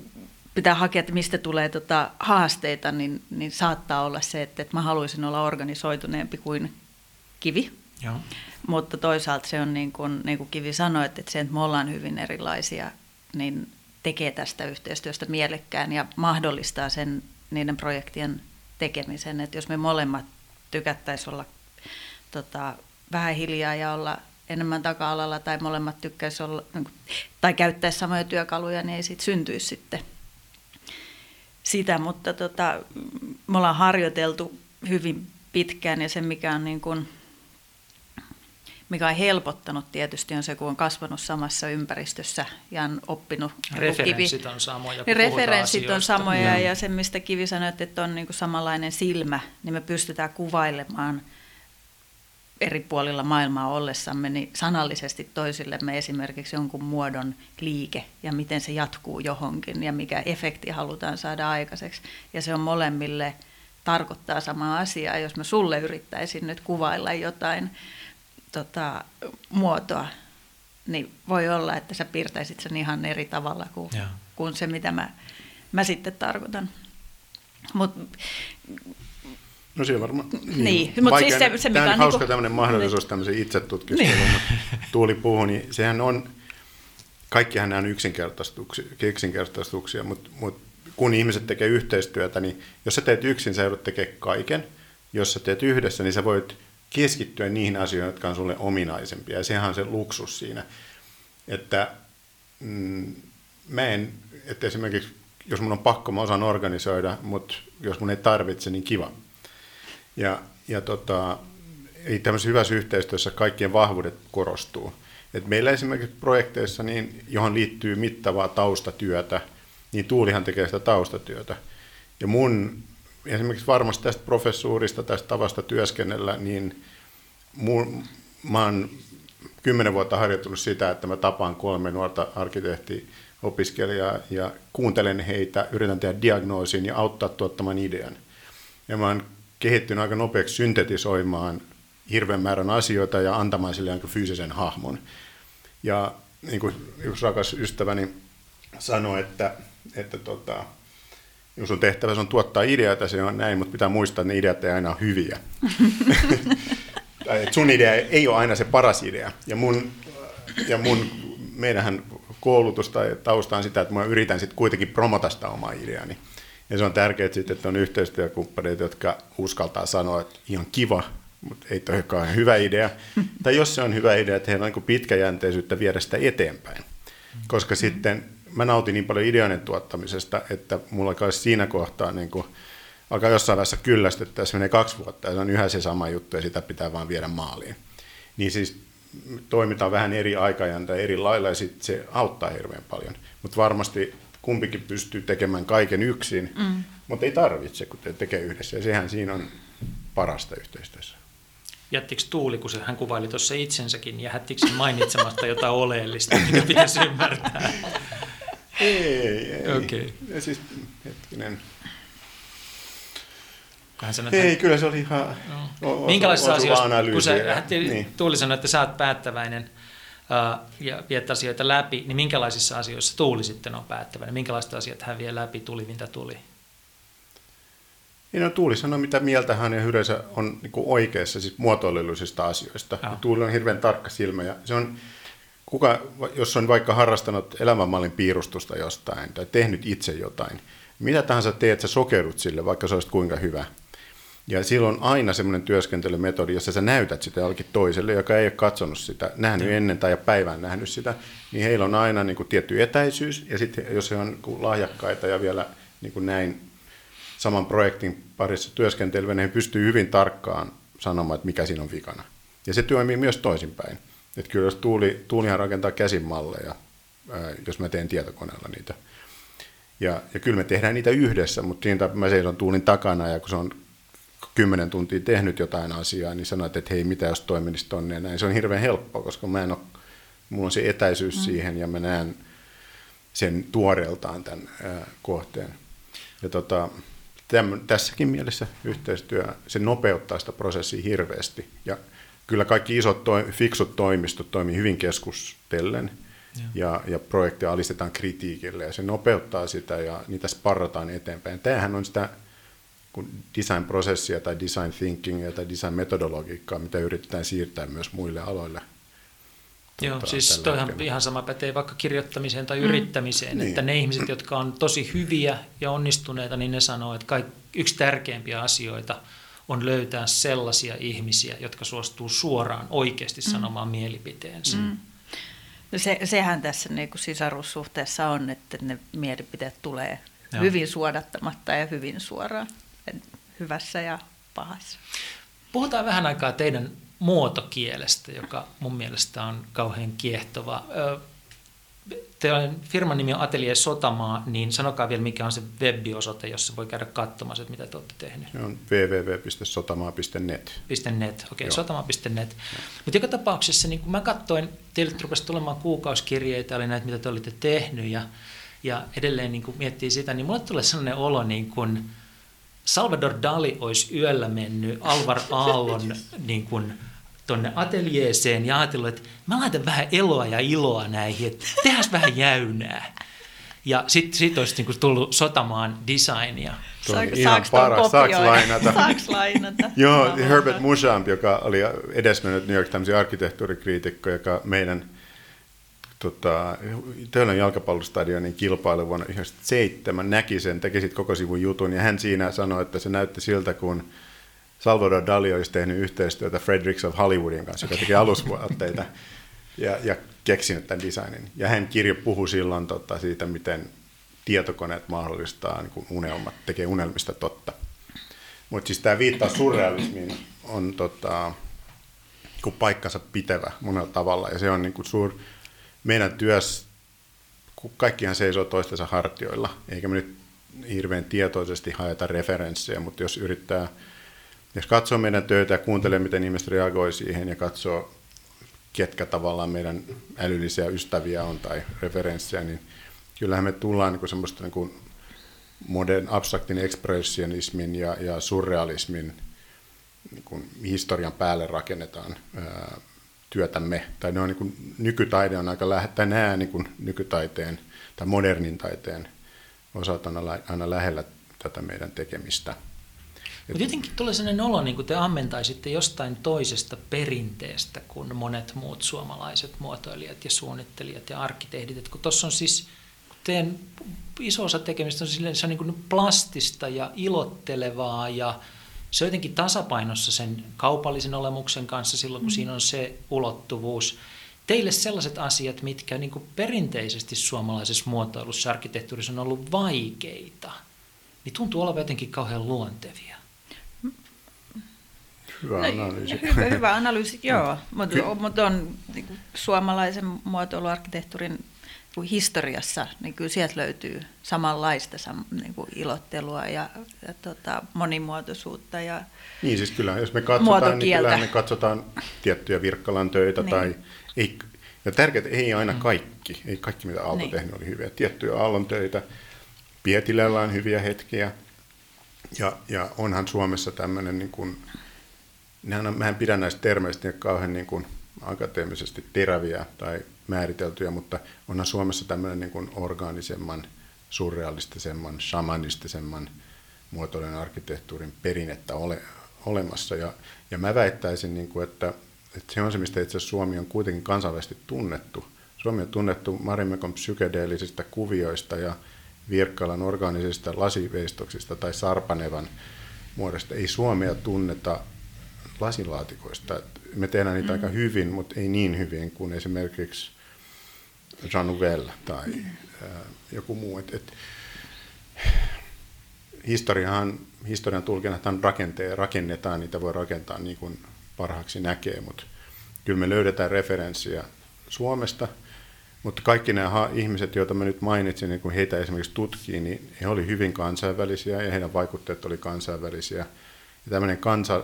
pitää hakea, että mistä tulee tota haasteita, niin, niin saattaa olla se, että, että mä haluaisin olla organisoituneempi kuin kivi. Joo. Mutta toisaalta se on niin kuin, niin kuin Kivi sanoi, että se, että me ollaan hyvin erilaisia, niin tekee tästä yhteistyöstä mielekkään ja mahdollistaa sen niiden projektien tekemisen. Että jos me molemmat tykättäisiin olla tota, vähän hiljaa ja olla enemmän taka-alalla tai molemmat tykkäisi olla, niin tai käyttää samoja työkaluja, niin ei siitä syntyisi sitten sitä, mutta tota, me ollaan harjoiteltu hyvin pitkään ja se mikä on niin kuin, mikä on helpottanut tietysti on se, kun on kasvanut samassa ympäristössä ja on oppinut. Referenssit on samoja. Niin referenssit on samoja mm. ja se, mistä Kivi sanoi, että on niin kuin samanlainen silmä, niin me pystytään kuvailemaan – eri puolilla maailmaa ollessamme niin sanallisesti toisillemme esimerkiksi jonkun muodon liike ja miten se jatkuu johonkin ja mikä efekti halutaan saada aikaiseksi. Ja se on molemmille tarkoittaa samaa asiaa. Jos mä sulle yrittäisin nyt kuvailla jotain tota, muotoa, niin voi olla, että sä piirtäisit sen ihan eri tavalla kuin, kuin se, mitä mä, mä sitten tarkoitan. Mutta No se varmaan niin, niin mutta siis se, se mikä on hauska niin tämmöinen mahdollisuus tämmöisen itsetutkiskeluun, niin. Tuuli puhui, niin sehän on, kaikkihan nämä on yksinkertaistuksia, yksinkertaistuksia mutta, mutta kun ihmiset tekee yhteistyötä, niin jos sä teet yksin, sä joudut tekemään kaiken. Jos sä teet yhdessä, niin sä voit keskittyä niihin asioihin, jotka on sulle ominaisempia. Ja sehän on se luksus siinä. Että mm, mä en, että esimerkiksi jos mun on pakko, mä osaan organisoida, mutta jos mun ei tarvitse, niin kiva. Ja, ja tota, ei tämmöisessä hyvässä yhteistyössä kaikkien vahvuudet korostuu. Et meillä esimerkiksi projekteissa, niin, johon liittyy mittavaa taustatyötä, niin Tuulihan tekee sitä taustatyötä. Ja mun, esimerkiksi varmasti tästä professuurista, tästä tavasta työskennellä, niin mun, mä oon kymmenen vuotta harjoittanut sitä, että mä tapaan kolme nuorta arkkitehtiä opiskelijaa ja kuuntelen heitä, yritän tehdä diagnoosin ja auttaa tuottamaan idean. Ja mä oon kehittynyt aika nopeaksi syntetisoimaan hirveän määrän asioita ja antamaan sille fyysisen hahmon. Ja niin kuin yksi rakas ystäväni sanoi, että, että tota, sun tehtävä on tuottaa ideoita, se on näin, mutta pitää muistaa, että ne ideat ei aina ole hyviä. tai sun idea ei ole aina se paras idea. Ja mun, ja mun meidänhän koulutus tai tausta on sitä, että mä yritän sitten kuitenkin promota sitä omaa ideani. Ja se on tärkeää sitten, että on yhteistyökumppaneita, jotka uskaltaa sanoa, että ihan kiva, mutta ei toikaan hyvä idea. tai jos se on hyvä idea, että heillä on niin pitkäjänteisyyttä viedä sitä eteenpäin. Koska sitten mä nautin niin paljon ideoiden tuottamisesta, että mulla alkaa siinä kohtaa niin kuin, alkaa jossain vaiheessa kyllästyttää, se menee kaksi vuotta ja se on yhä se sama juttu ja sitä pitää vaan viedä maaliin. Niin siis toimitaan vähän eri aikajäntä eri lailla ja sitten se auttaa hirveän paljon. Mutta varmasti kumpikin pystyy tekemään kaiken yksin, mm. mutta ei tarvitse, kun te tekee yhdessä. Ja sehän siinä on parasta yhteistyössä. Jättikö Tuuli, kun hän kuvaili tuossa itsensäkin, ja jättikö mainitsemasta jotain oleellista, mikä pitäisi ymmärtää? Ei, ei. Okay. Ja siis, hetkinen. Hän sanoi, että... Ei, kyllä se oli ihan no. Minkälaisissa asioissa, kun sä, niin. Tuuli sanoi, että sä oot päättäväinen ja viet asioita läpi, niin minkälaisissa asioissa Tuuli sitten on päättäväinen? Minkälaiset asiat hän vie läpi, tuli mitä tuli? Niin no, Tuuli sanoi, mitä mieltä hän yleensä on niin kuin oikeassa siis muotoilullisista asioista. Ja. Tuuli on hirveän tarkka silmä ja se on, kuka, jos on vaikka harrastanut elämänmallin piirustusta jostain tai tehnyt itse jotain, mitä tahansa teet, sä sokerut sille, vaikka se olisi kuinka hyvä. Ja silloin on aina semmoinen työskentelymetodi, jossa sä näytät sitä jollekin toiselle, joka ei ole katsonut sitä, nähnyt mm. ennen tai päivän nähnyt sitä, niin heillä on aina niin kuin tietty etäisyys, ja sitten jos he on niin lahjakkaita ja vielä niin kuin näin saman projektin parissa työskentelevä, niin he pystyy hyvin tarkkaan sanomaan, että mikä siinä on vikana. Ja se toimii myös toisinpäin. Että kyllä jos Tuuli, Tuulihan rakentaa käsimalleja, jos mä teen tietokoneella niitä. Ja, ja kyllä me tehdään niitä yhdessä, mutta siinä mä seison Tuulin takana ja kun se on kymmenen tuntia tehnyt jotain asiaa, niin sanoit, että hei, mitä jos toiminisi tonne ja näin. Se on hirveän helppoa, koska mä en ole, mulla on se etäisyys mm. siihen ja mä näen sen tuoreeltaan tämän ää, kohteen. Ja tota, täm, tässäkin mielessä yhteistyö, se nopeuttaa sitä prosessia hirveästi. Ja kyllä kaikki isot, toi, fiksut toimistot toimii hyvin keskustellen ja, ja projekteja alistetaan kritiikille ja se nopeuttaa sitä ja niitä sparrataan eteenpäin. Tämähän on sitä design-prosessia tai design thinkingia tai design-metodologiikkaa, mitä yritetään siirtää myös muille aloille. Joo, tuota, siis toihan ihan sama pätee vaikka kirjoittamiseen tai mm. yrittämiseen, niin. että ne ihmiset, jotka on tosi hyviä ja onnistuneita, niin ne sanoo, että kaik, yksi tärkeimpiä asioita on löytää sellaisia ihmisiä, jotka suostuu suoraan oikeasti mm. sanomaan mielipiteensä. Mm. No se, sehän tässä niin kuin sisarussuhteessa on, että ne mielipiteet tulee Joo. hyvin suodattamatta ja hyvin suoraan hyvässä ja pahassa. Puhutaan vähän aikaa teidän muotokielestä, joka mun mielestä on kauhean kiehtova. Teidän firman nimi on Atelier Sotamaa, niin sanokaa vielä, mikä on se web-osoite, jossa voi käydä katsomassa, että mitä te olette tehneet. Se on www.sotamaa.net. .net, okei, okay, sotamaa.net. Mutta joka tapauksessa, niin kun mä katsoin, teille rupesi tulemaan kuukausikirjeitä, oli näitä, mitä te olitte tehnyt, ja, ja edelleen niin kun miettii sitä, niin mulle tulee sellainen olo, niin kun, Salvador Dali olisi yöllä mennyt Alvar Aallon niin kuin, tuonne ateljeeseen ja ajatellut, että mä laitan vähän eloa ja iloa näihin, että tehdään vähän jäynää. Ja sitten sit olisi niin kuin tullut sotamaan designia. Tuo on ihan paras. Saaks lainata? Saaks lainata? Joo, Herbert Musamp, joka oli edesmennyt New York Timesin arkkitehtuurikriitikko, joka meidän tota, Töölön jalkapallostadionin kilpailu vuonna 1997, näki sen, teki sitten koko sivun jutun, ja hän siinä sanoi, että se näytti siltä, kun Salvador Dali olisi tehnyt yhteistyötä Fredericks of Hollywoodin kanssa, joka teki alusvaatteita, ja, ja keksinyt tämän designin. Ja hän kirjo puhui silloin tota, siitä, miten tietokoneet mahdollistaa niin kuin unelmat, tekee unelmista totta. Mutta siis tämä viittaa surrealismiin on tota, paikkansa pitävä monella tavalla, ja se on niin kuin suur, meidän työssä, kaikkihan seisoo toistensa hartioilla, eikä me nyt hirveän tietoisesti haeta referenssejä, mutta jos yrittää, jos katsoo meidän töitä ja kuuntelee, miten ihmiset reagoi siihen ja katsoo, ketkä tavallaan meidän älyllisiä ystäviä on tai referenssejä, niin kyllähän me tullaan niin semmoista niin kuin modern abstraktin ekspressionismin ja, ja surrealismin niin kuin historian päälle rakennetaan ää, työtämme. Tai ne on niin kuin, nykytaide on aika lähe, tai nämä niin kuin nykytaiteen tai modernin taiteen osalta aina, aina lähellä tätä meidän tekemistä. Mutta jotenkin tulee sellainen olo, niin kuin te ammentaisitte jostain toisesta perinteestä kuin monet muut suomalaiset muotoilijat ja suunnittelijat ja arkkitehdit. Et kun tuossa on siis, teidän iso osa tekemistä on, silleen, se on niin kuin plastista ja ilottelevaa ja se on jotenkin tasapainossa sen kaupallisen olemuksen kanssa silloin, kun mm. siinä on se ulottuvuus. Teille sellaiset asiat, mitkä niin kuin perinteisesti suomalaisessa muotoilussa arkkitehtuurissa on ollut vaikeita, niin tuntuu olevan jotenkin kauhean luontevia. Hyvä no, analyysi. No, hyvä, hyvä analyysi, joo. Mutta mut on niin kuin, suomalaisen muotoiluarkkitehtuurin kuin historiassa, niin kyllä sieltä löytyy samanlaista sam, niin kuin ilottelua ja, ja tota, monimuotoisuutta. Ja niin siis kyllä, jos me katsotaan, niin kyllä me katsotaan tiettyjä Virkkalan töitä niin. tai ei, ja tärkeää, ei aina mm. kaikki, ei kaikki mitä Aalto niin. tehnyt oli hyviä, tiettyjä Aallon töitä, Pietilällä on hyviä hetkiä ja, ja onhan Suomessa tämmöinen niin kuin, mä en pidä näistä termeistä niin kauhean niin kuin akateemisesti teräviä tai määriteltyjä, mutta onhan Suomessa tämmöinen niin kuin orgaanisemman, surrealistisemman, shamanistisemman muotoilun arkkitehtuurin perinnettä ole, olemassa. Ja, ja mä väittäisin, niin kuin, että, että se on se, mistä itse asiassa Suomi on kuitenkin kansainvälisesti tunnettu. Suomi on tunnettu Marimekon psykedeellisistä kuvioista ja Virkkalan orgaanisista lasiveistoksista tai Sarpanevan muodosta. Ei Suomea tunneta lasilaatikoista. Me tehdään niitä mm. aika hyvin, mutta ei niin hyvin kuin esimerkiksi Jean Nouvel tai mm. joku muu. Et, et, historiahan, historian tulkinnathan rakenteen, rakennetaan, niitä voi rakentaa niin kuin parhaaksi näkee, mutta kyllä me löydetään referenssiä Suomesta, mutta kaikki nämä ihmiset, joita mä nyt mainitsin, niin kun heitä esimerkiksi tutkii, niin he olivat hyvin kansainvälisiä ja heidän vaikutteet oli kansainvälisiä. Ja tämmöinen kansa,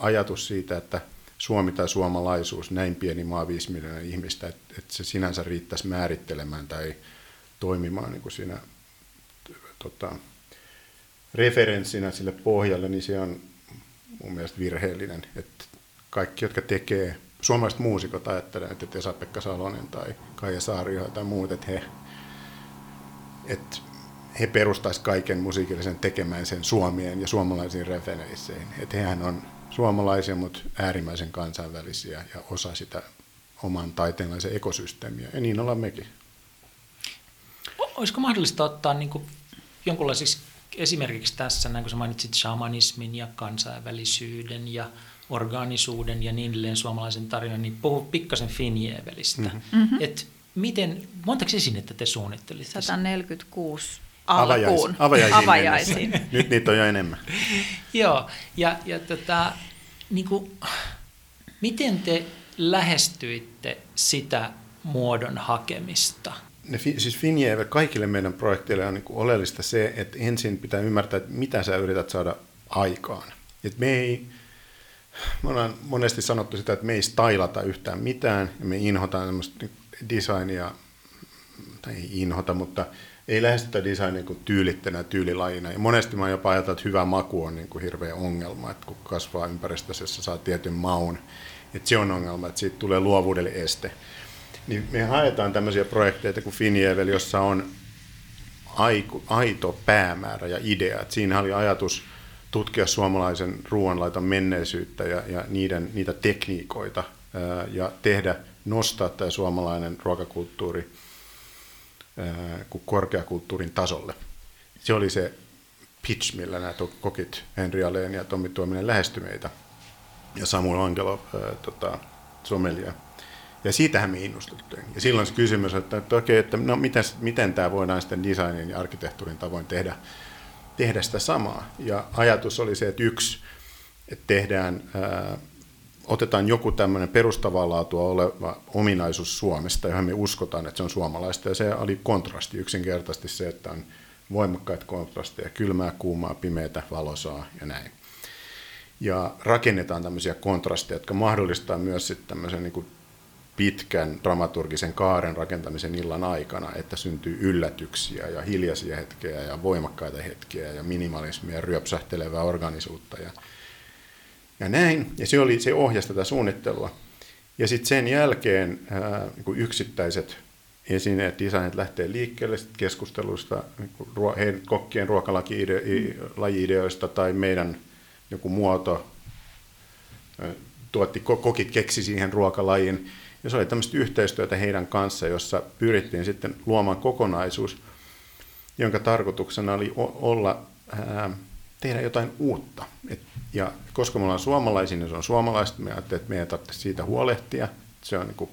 ajatus siitä, että Suomi tai suomalaisuus, näin pieni maa, viisi miljoonaa ihmistä, että, että se sinänsä riittäisi määrittelemään tai toimimaan niin kuin siinä tota, referenssinä sille pohjalle, niin se on mun mielestä virheellinen. Että kaikki, jotka tekee, suomalaiset muusikot ajattelevat, että Esa-Pekka Salonen tai Kaija Saario tai muut, että he, että he perustaisivat kaiken musiikillisen tekemään sen suomien ja suomalaisiin referensseihin. Että hehän on suomalaisia, mutta äärimmäisen kansainvälisiä ja osa sitä oman taiteenlaisen ekosysteemiä. Ja niin ollaan mekin. Olisiko mahdollista ottaa niin kuin jonkunlaisiksi esimerkiksi tässä, näin kun sä mainitsit shamanismin ja kansainvälisyyden ja orgaanisuuden ja niin edelleen suomalaisen tarinan, niin puhu pikkasen Finjevelistä. Mm-hmm. Et miten, montako esinettä te suunnittelitte? 146 alkuun. Avajaisiin. Avajaisiin. Nyt niitä on jo enemmän. Joo, ja, ja tota, niin kuin, miten te lähestyitte sitä muodon hakemista? Ne, siis Finjever, kaikille meidän projekteille on niin oleellista se, että ensin pitää ymmärtää, että mitä sä yrität saada aikaan. Et me ei, me ollaan monesti sanottu sitä, että me ei stylata yhtään mitään, ja me inhotaan semmoista designia, tai ei inhota, mutta ei lähestytä designia kuin tyylittänä tyylilajina. Ja monesti mä jopa ajatellut, että hyvä maku on niin kuin hirveä ongelma, että kun kasvaa ympäristössä, jossa saa tietyn maun, että se on ongelma, että siitä tulee luovuudelle este. Niin me haetaan tämmöisiä projekteja kuin Finjevel, jossa on aiku, aito päämäärä ja idea. Että siinä oli ajatus tutkia suomalaisen ruoanlaiton menneisyyttä ja, ja niiden, niitä tekniikoita ja tehdä nostaa tämä suomalainen ruokakulttuuri korkeakulttuurin tasolle. Se oli se pitch, millä nämä kokit Henri Aleen ja Tommi Tuominen lähestyi meitä. Ja Samuel Angelo, ää, tota, somelia. Ja siitähän me innostuttiin. Ja silloin se kysymys, että, että okei, että no miten, miten tämä voidaan sitten designin ja arkkitehtuurin tavoin tehdä, tehdä sitä samaa. Ja ajatus oli se, että yksi, että tehdään, ää, otetaan joku tämmöinen perustavaa laatua oleva ominaisuus Suomesta, johon me uskotaan, että se on suomalaista. Ja se oli kontrasti, yksinkertaisesti se, että on voimakkaita kontrasteja, kylmää, kuumaa, pimeää, valosaa ja näin. Ja rakennetaan tämmöisiä kontrasteja, jotka mahdollistaa myös sitten tämmöisen niin pitkän dramaturgisen kaaren rakentamisen illan aikana, että syntyy yllätyksiä ja hiljaisia hetkiä ja voimakkaita hetkiä ja minimalismia ryöpsähtelevää organisuutta ja, ja näin. Ja se, oli, se ohjasi tätä suunnittelua. Ja sitten sen jälkeen ää, niin yksittäiset esineet, designit lähtee liikkeelle keskusteluista, niin heidän kokkien ruokalaji-ideoista tai meidän joku muoto, tuotti, kokit keksi siihen ruokalajin. Ja se oli tämmöistä yhteistyötä heidän kanssa, jossa pyrittiin sitten luomaan kokonaisuus, jonka tarkoituksena oli olla, ää, tehdä jotain uutta. Et, ja koska me ollaan suomalaisia, niin se on suomalaista, me ajattelemme, että meidän tarvitsee siitä huolehtia. Se on niin kuin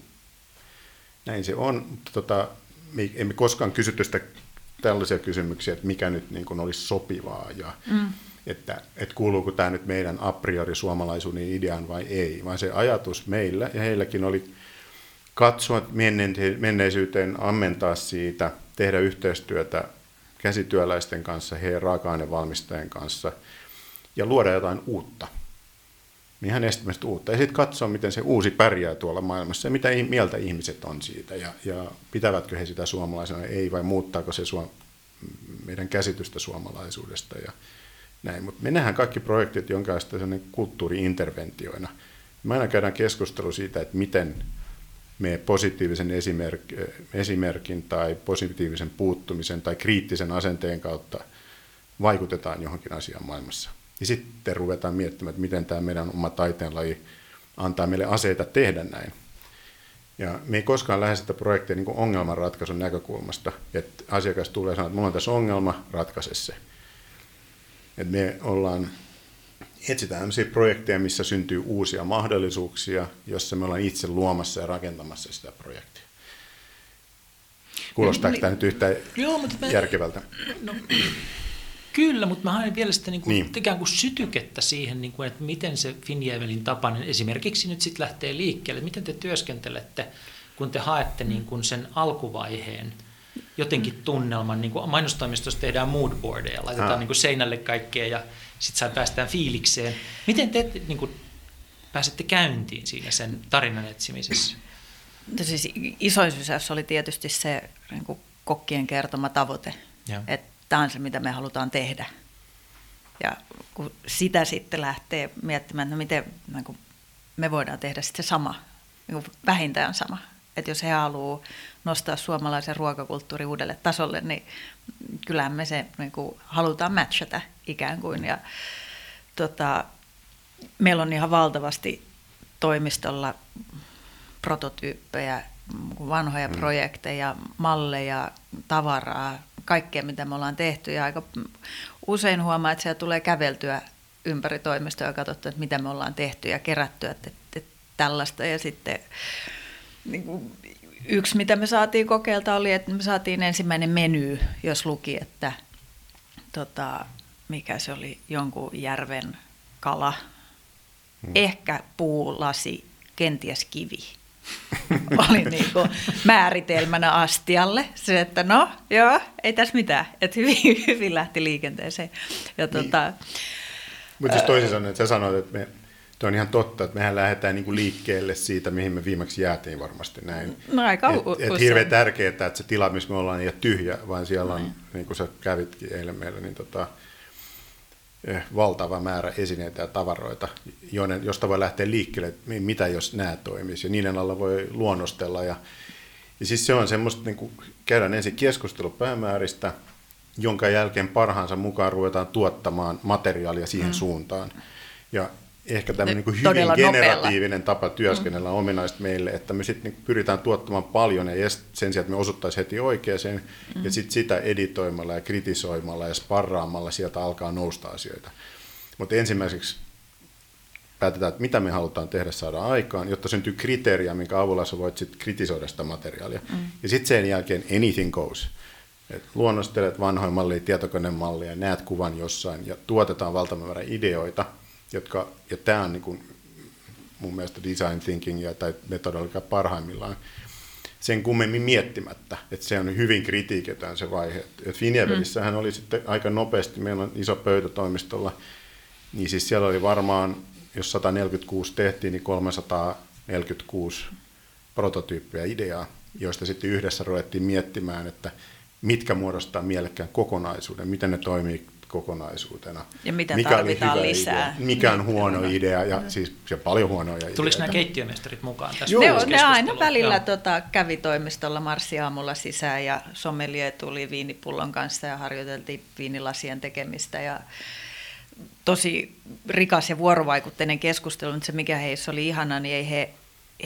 näin se on, mutta tota, me emme koskaan kysytty sitä tällaisia kysymyksiä, että mikä nyt niin kuin olisi sopivaa ja mm. että, että kuuluuko tämä nyt meidän a priori suomalaisuuden ideaan vai ei, vaan se ajatus meillä ja heilläkin oli katsoa menneisyyteen, ammentaa siitä, tehdä yhteistyötä käsityöläisten kanssa, heidän raaka-ainevalmistajien kanssa ja luoda jotain uutta ihan estämästä uutta. Ja sitten katsoa, miten se uusi pärjää tuolla maailmassa ja mitä mieltä ihmiset on siitä ja, ja pitävätkö he sitä suomalaisena, ei vai muuttaako se suom- meidän käsitystä suomalaisuudesta ja näin. Mutta me nähdään kaikki projektit jonkinlaista kulttuuriinterventioina. Me aina käydään keskustelu siitä, että miten me positiivisen esimerk- esimerkin tai positiivisen puuttumisen tai kriittisen asenteen kautta vaikutetaan johonkin asiaan maailmassa. Ja sitten ruvetaan miettimään, että miten tämä meidän oma taiteenlaji antaa meille aseita tehdä näin. Ja me ei koskaan lähde sitä projektia niin ongelmanratkaisun näkökulmasta, että asiakas tulee sanoa, että mulla on tässä ongelma, ratkaise se. Et me ollaan, etsitään sellaisia projekteja, missä syntyy uusia mahdollisuuksia, jossa me ollaan itse luomassa ja rakentamassa sitä projektia. Kuulostaako no, tämä nyt yhtään Joo, mutta mä, järkevältä? No, Kyllä, mutta mä haen vielä sitä niin kuin, niin. ikään kuin sytykettä siihen, niin kuin, että miten se Finjävelin tapainen esimerkiksi nyt sitten lähtee liikkeelle. Miten te työskentelette, kun te haette niin kuin sen alkuvaiheen jotenkin tunnelman, niin kuin mainostoimistossa tehdään moodboardeja, laitetaan ah. niin kuin seinälle kaikkea ja sitten päästään fiilikseen. Miten te niin kuin, pääsette käyntiin siinä sen tarinan etsimisessä? No siis isoin sysäys oli tietysti se niin kuin kokkien kertoma tavoite, että tämä on se, mitä me halutaan tehdä. Ja kun sitä sitten lähtee miettimään, että no miten niin kuin me voidaan tehdä sitten sama, niin kuin vähintään sama. Että jos he haluaa nostaa suomalaisen ruokakulttuurin uudelle tasolle, niin kyllähän me se niin kuin, halutaan matchata ikään kuin. Ja, tota, meillä on ihan valtavasti toimistolla prototyyppejä, vanhoja mm. projekteja, malleja, tavaraa, kaikkea, mitä me ollaan tehty. Ja aika usein huomaa, että siellä tulee käveltyä ympäri toimistoa ja katsottu, että mitä me ollaan tehty ja kerätty, että, että tällaista. Ja sitten niin kuin, yksi, mitä me saatiin kokeilta, oli, että me saatiin ensimmäinen meny, jos luki, että tota, mikä se oli, jonkun järven kala, hmm. ehkä puulasi, kenties kivi. oli niin kuin määritelmänä astialle. Se, että no, joo, ei tässä mitään. Että hyvin, hyvin lähti liikenteeseen. Ja niin. tota, Mutta siis toisin sanoen, että sä sanoit, että me, Tuo on ihan totta, että mehän lähdetään niin liikkeelle siitä, mihin me viimeksi jäätiin varmasti näin. No aika et, et hirveän tärkeää, että se tila, missä me ollaan, ei ole tyhjä, vaan siellä on, niin kuin sä kävitkin eilen meillä, niin tota, Eh, valtava määrä esineitä ja tavaroita, joiden, josta voi lähteä liikkeelle, että mitä jos nämä toimisi. Ja niiden alla voi luonnostella. Ja, ja siis se on semmoista, niin kuin käydään ensin keskustelu päämääristä, jonka jälkeen parhaansa mukaan ruvetaan tuottamaan materiaalia siihen mm. suuntaan. Ja ehkä tämmöinen niin hyvin generatiivinen nopealla. tapa työskennellä on ominaista meille, että me sitten niin pyritään tuottamaan paljon ja sen sijaan, että me osuttaisiin heti oikeaan mm. ja sitten sitä editoimalla ja kritisoimalla ja sparraamalla sieltä alkaa nousta asioita. Mutta ensimmäiseksi päätetään, että mitä me halutaan tehdä saada aikaan, jotta syntyy kriteeriä, minkä avulla sä voit sitten kritisoida sitä materiaalia. Mm. Ja sitten sen jälkeen anything goes. Et luonnostelet vanhoja mallia, tietokonemallia, näet kuvan jossain ja tuotetaan valtavan määrä ideoita, jotka, ja tämä on niin kuin mun mielestä design thinking ja, tai metodologia parhaimmillaan, sen kummemmin miettimättä, että se on hyvin kritiiketään se vaihe. Et Finjevelissähän mm. oli sitten aika nopeasti, meillä on iso pöytä toimistolla, niin siis siellä oli varmaan jos 146 tehtiin, niin 346 prototyyppiä ideaa, joista sitten yhdessä ruvettiin miettimään, että mitkä muodostaa mielekkään kokonaisuuden, miten ne toimii kokonaisuutena. Ja mitä mikä tarvitaan lisää. Idea, mikä on huono niin. idea, ja mm. siis se paljon huonoja ideoita. Tuliko nämä keittiömestarit mukaan tässä Joo. Ne, ne aina välillä tota, kävi toimistolla marssiaamulla sisään, ja sommelier tuli viinipullon kanssa, ja harjoiteltiin viinilasien tekemistä, ja tosi rikas ja vuorovaikutteinen keskustelu, mutta se mikä heissä oli ihana, niin ei he,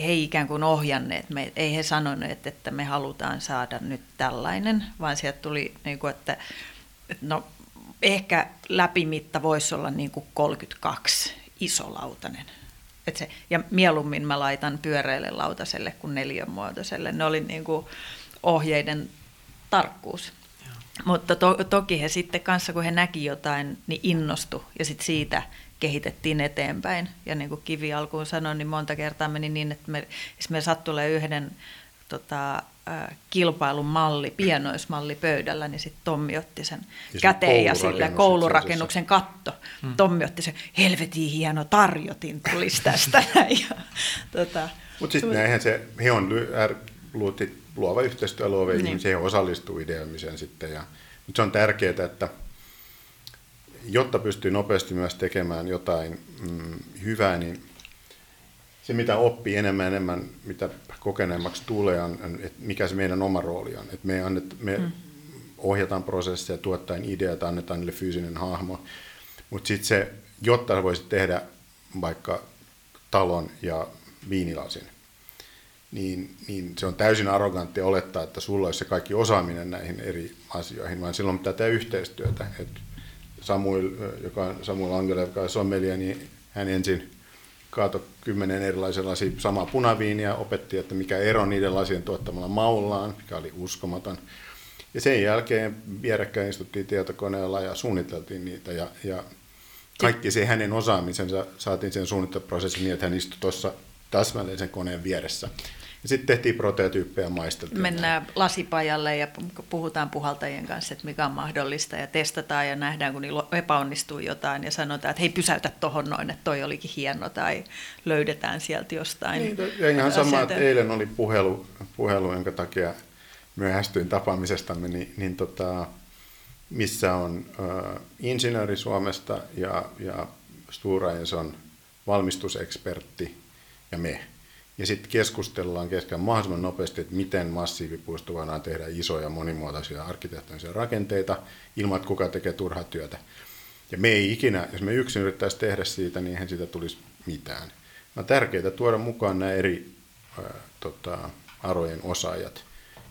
he ikään kuin ohjanneet, me, ei he sanoneet, että me halutaan saada nyt tällainen, vaan sieltä tuli, niin kuin, että no, ehkä läpimitta voisi olla niin kuin 32 isolautainen. Et se, ja mieluummin mä laitan pyöreälle lautaselle kuin muotoiselle. Ne oli niin kuin ohjeiden tarkkuus. Mutta to, toki he sitten kanssa, kun he näki jotain, niin innostu ja sitten siitä kehitettiin eteenpäin. Ja niin kuin Kivi alkuun sanoi, niin monta kertaa meni niin, että me, jos me sattulee yhden tota, kilpailun malli, pienoismalli pöydällä, niin sitten Tommi otti sen ja käteen ja sillä koulurakennuksen katto. Hmm. Tommi otti sen, helvetin hieno tarjotin tulisi tästä. tota, Mutta sitten näinhän se, he on luuti luova yhteistyö luova niin. ihmisiä, osallistuu ideoimiseen sitten. Ja, mutta se on tärkeää, että jotta pystyy nopeasti myös tekemään jotain mm, hyvää, niin se mitä oppii enemmän enemmän, mitä kokeneemmaksi tulee, on, että mikä se meidän oma rooli on. Että me, annet, me mm. ohjataan prosesseja, tuottaen ideat, annetaan niille fyysinen hahmo, mutta sitten se, jotta voisit tehdä vaikka talon ja viinilasin, niin, niin se on täysin arrogantti olettaa, että sulla olisi se kaikki osaaminen näihin eri asioihin, vaan silloin pitää tehdä yhteistyötä. Et Samuel, joka on Samuel Angela, joka on sommelia, niin hän ensin kaato kymmenen erilaisen lasin samaa punaviiniä, opetti, että mikä ero niiden lasien tuottamalla maullaan, mikä oli uskomaton. Ja sen jälkeen vierekkäin istuttiin tietokoneella ja suunniteltiin niitä. Ja, ja kaikki se hänen osaamisensa saatiin sen suunnitteluprosessin niin, että hän istui tuossa täsmälleen sen koneen vieressä. Ja sitten tehtiin prototyyppejä maisteltiin. Mennään lasipajalle ja puhutaan puhaltajien kanssa, että mikä on mahdollista ja testataan ja nähdään, kun niillä epäonnistuu jotain ja sanotaan, että hei pysäytä tuohon noin, että toi olikin hieno tai löydetään sieltä jostain. Niin, ja ihan sama, että eilen oli puhelu, puhelu jonka takia myöhästyin tapaamisestamme, niin, niin tota, missä on äh, insinööri Suomesta ja, ja Stura on valmistusekspertti ja me ja sitten keskustellaan kesken mahdollisimman nopeasti, että miten massiivipuisto voidaan tehdä isoja monimuotoisia arkkitehtonisia rakenteita ilman, että kuka tekee turhaa työtä. Ja me ei ikinä, jos me yksin yrittäisi tehdä siitä, niin eihän siitä tulisi mitään. On tärkeää tuoda mukaan nämä eri ää, tota, arojen osaajat.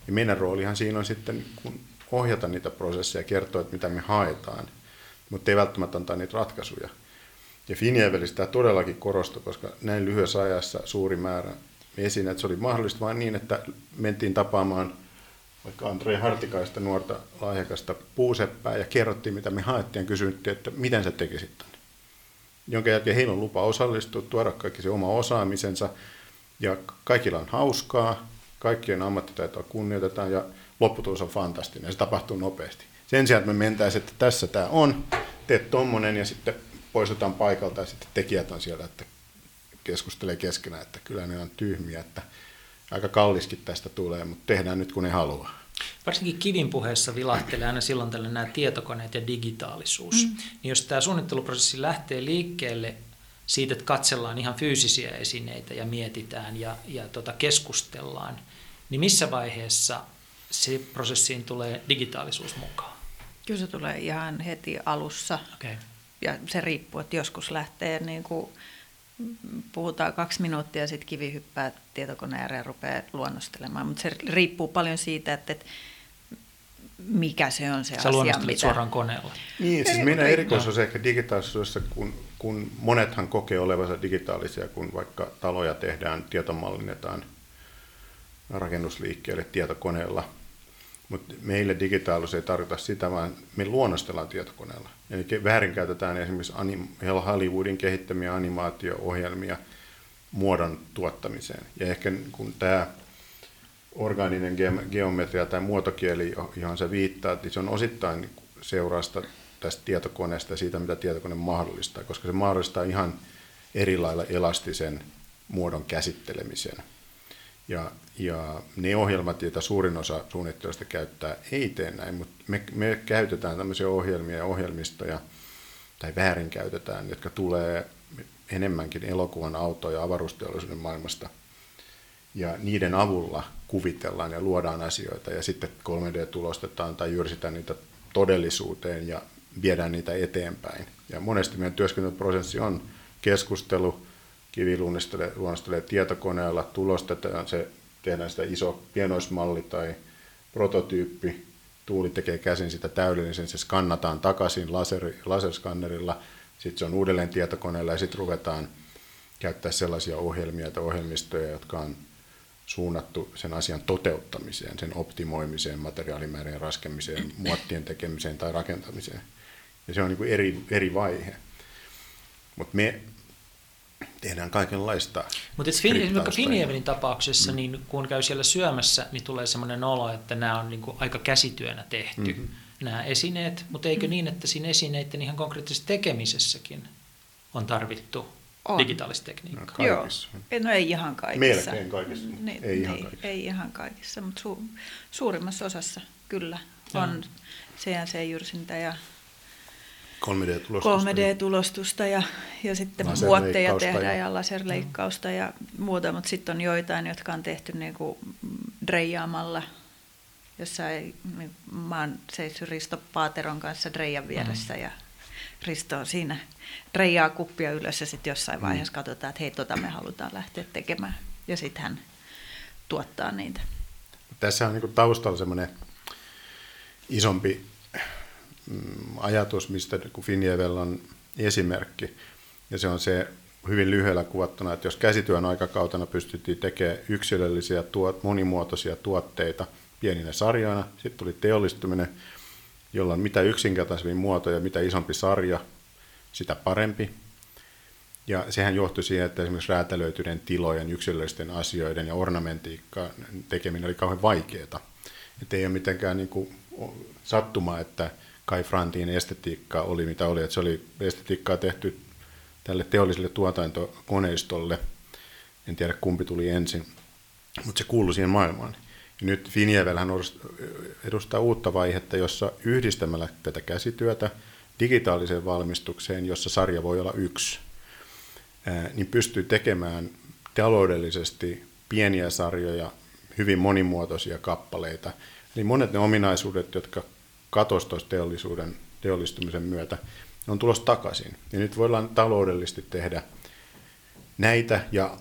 Ja meidän roolihan siinä on sitten kun ohjata niitä prosesseja ja kertoa, että mitä me haetaan, mutta ei välttämättä antaa niitä ratkaisuja. Ja Finjevelissä tämä todellakin korostui, koska näin lyhyessä ajassa suuri määrä esineet, se oli mahdollista vain niin, että mentiin tapaamaan vaikka Andrei Hartikaista nuorta lahjakasta puuseppää ja kerrottiin, mitä me haettiin ja kysyttiin, että miten sä tekisit tämän. Jonka jälkeen heillä on lupa osallistua, tuoda kaikki se oma osaamisensa ja kaikilla on hauskaa, kaikkien ammattitaitoa kunnioitetaan ja lopputulos on fantastinen. Se tapahtuu nopeasti. Sen sijaan, että me mentäisiin, että tässä tämä on, teet tommonen ja sitten poistutaan paikalta ja sitten tekijät on siellä, että keskustelee keskenään, että kyllä ne on tyhmiä, että aika kalliskin tästä tulee, mutta tehdään nyt kun ne haluaa. Varsinkin kivin puheessa vilahtelee aina silloin tällä nämä tietokoneet ja digitaalisuus. Mm. Niin jos tämä suunnitteluprosessi lähtee liikkeelle siitä, että katsellaan ihan fyysisiä esineitä ja mietitään ja, ja tota keskustellaan, niin missä vaiheessa se prosessiin tulee digitaalisuus mukaan? Kyllä se tulee ihan heti alussa. Okay ja se riippuu, että joskus lähtee niin kuin puhutaan kaksi minuuttia ja sitten kivi hyppää tietokoneen ääreen ja rupeaa luonnostelemaan. Mutta se riippuu paljon siitä, että, että mikä se on se Sä asia. mitä... suoraan koneella. Niin, siis meidän erikoisuus no. ehkä digitaalisuudessa, kun, kun monethan kokee olevansa digitaalisia, kun vaikka taloja tehdään, tietomallinnetaan rakennusliikkeelle tietokoneella. Mutta meille digitaalisuus ei tarkoita sitä, vaan me luonnostellaan tietokoneella. Eli väärinkäytetään esimerkiksi anim, Hollywoodin kehittämiä animaatio-ohjelmia muodon tuottamiseen. Ja ehkä kun tämä orgaaninen geometria tai muotokieli, johon se viittaa, niin se on osittain seurausta tästä tietokoneesta ja siitä, mitä tietokone mahdollistaa, koska se mahdollistaa ihan eri lailla elastisen muodon käsittelemisen. Ja, ja ne ohjelmat, joita suurin osa suunnittelijoista käyttää, ei tee näin, mutta me, me käytetään tämmöisiä ohjelmia ja ohjelmistoja, tai väärinkäytetään, jotka tulee enemmänkin elokuvan, auto- ja avaruusteollisuuden maailmasta. Ja niiden avulla kuvitellaan ja luodaan asioita, ja sitten 3D-tulostetaan tai jyrsitään niitä todellisuuteen ja viedään niitä eteenpäin. Ja monesti meidän työskentelyprosessi on keskustelu, kivi luonnostelee tietokoneella, tulostetaan se, tehdään sitä iso pienoismalli tai prototyyppi, tuuli tekee käsin sitä täydellisen, se skannataan takaisin laser, laserskannerilla, sitten se on uudelleen tietokoneella ja sitten ruvetaan käyttää sellaisia ohjelmia tai ohjelmistoja, jotka on suunnattu sen asian toteuttamiseen, sen optimoimiseen, materiaalimäärien raskemiseen, muottien tekemiseen tai rakentamiseen. Ja se on niin kuin eri, eri vaihe. Mutta me tehdään kaikenlaista. Mutta vaikka Finievelin tapauksessa, mm. niin kun käy siellä syömässä, niin tulee sellainen olo, että nämä on niin kuin aika käsityönä tehty, mm-hmm. nämä esineet. Mutta eikö niin, että siinä esineiden ihan konkreettisessa tekemisessäkin on tarvittu on. digitaalista tekniikkaa? No, Joo, no ei ihan kaikissa. Melkein kaikissa, ne, ei, ei, ihan kaikissa. ei ihan kaikissa, mutta su, suurimmassa osassa kyllä on CNC-jyrsintä ja 3D-tulostusta. 3D-tulostusta ja, ja sitten muotteja tehdään ja laserleikkausta mm. ja muuta, mutta sitten on joitain, jotka on tehty niin kuin dreijaamalla. Jossain, niin mä oon seissyt Risto Paateron kanssa dreijan vieressä mm. ja Risto on siinä dreijaa kuppia ylös ja sitten jossain mm. vaiheessa katsotaan, että hei, tota me halutaan lähteä tekemään. Ja sitten hän tuottaa niitä. Tässä on niin taustalla semmoinen isompi Mm, ajatus, mistä Finjevel on esimerkki. Ja se on se hyvin lyhyellä kuvattuna, että jos käsityön aikakautena pystyttiin tekemään yksilöllisiä, tuot, monimuotoisia tuotteita pieninä sarjoina, sitten tuli teollistuminen, jolla on mitä yksinkertaisemmin muotoja, mitä isompi sarja, sitä parempi. Ja sehän johtui siihen, että esimerkiksi räätälöityneiden tilojen, yksilöllisten asioiden ja ornamentiikka tekeminen oli kauhean vaikeaa. Että ei ole mitenkään niin kuin sattuma, että Kai Frantin estetiikka oli mitä oli, että se oli estetiikkaa tehty tälle teolliselle tuotantokoneistolle. En tiedä kumpi tuli ensin, mutta se kuului siihen maailmaan. Ja nyt Finjevelhän edustaa uutta vaihetta, jossa yhdistämällä tätä käsityötä digitaaliseen valmistukseen, jossa sarja voi olla yksi, niin pystyy tekemään taloudellisesti pieniä sarjoja, hyvin monimuotoisia kappaleita. Eli monet ne ominaisuudet, jotka katosi teollisuuden teollistumisen myötä, on tulossa takaisin. Ja nyt voidaan taloudellisesti tehdä näitä ja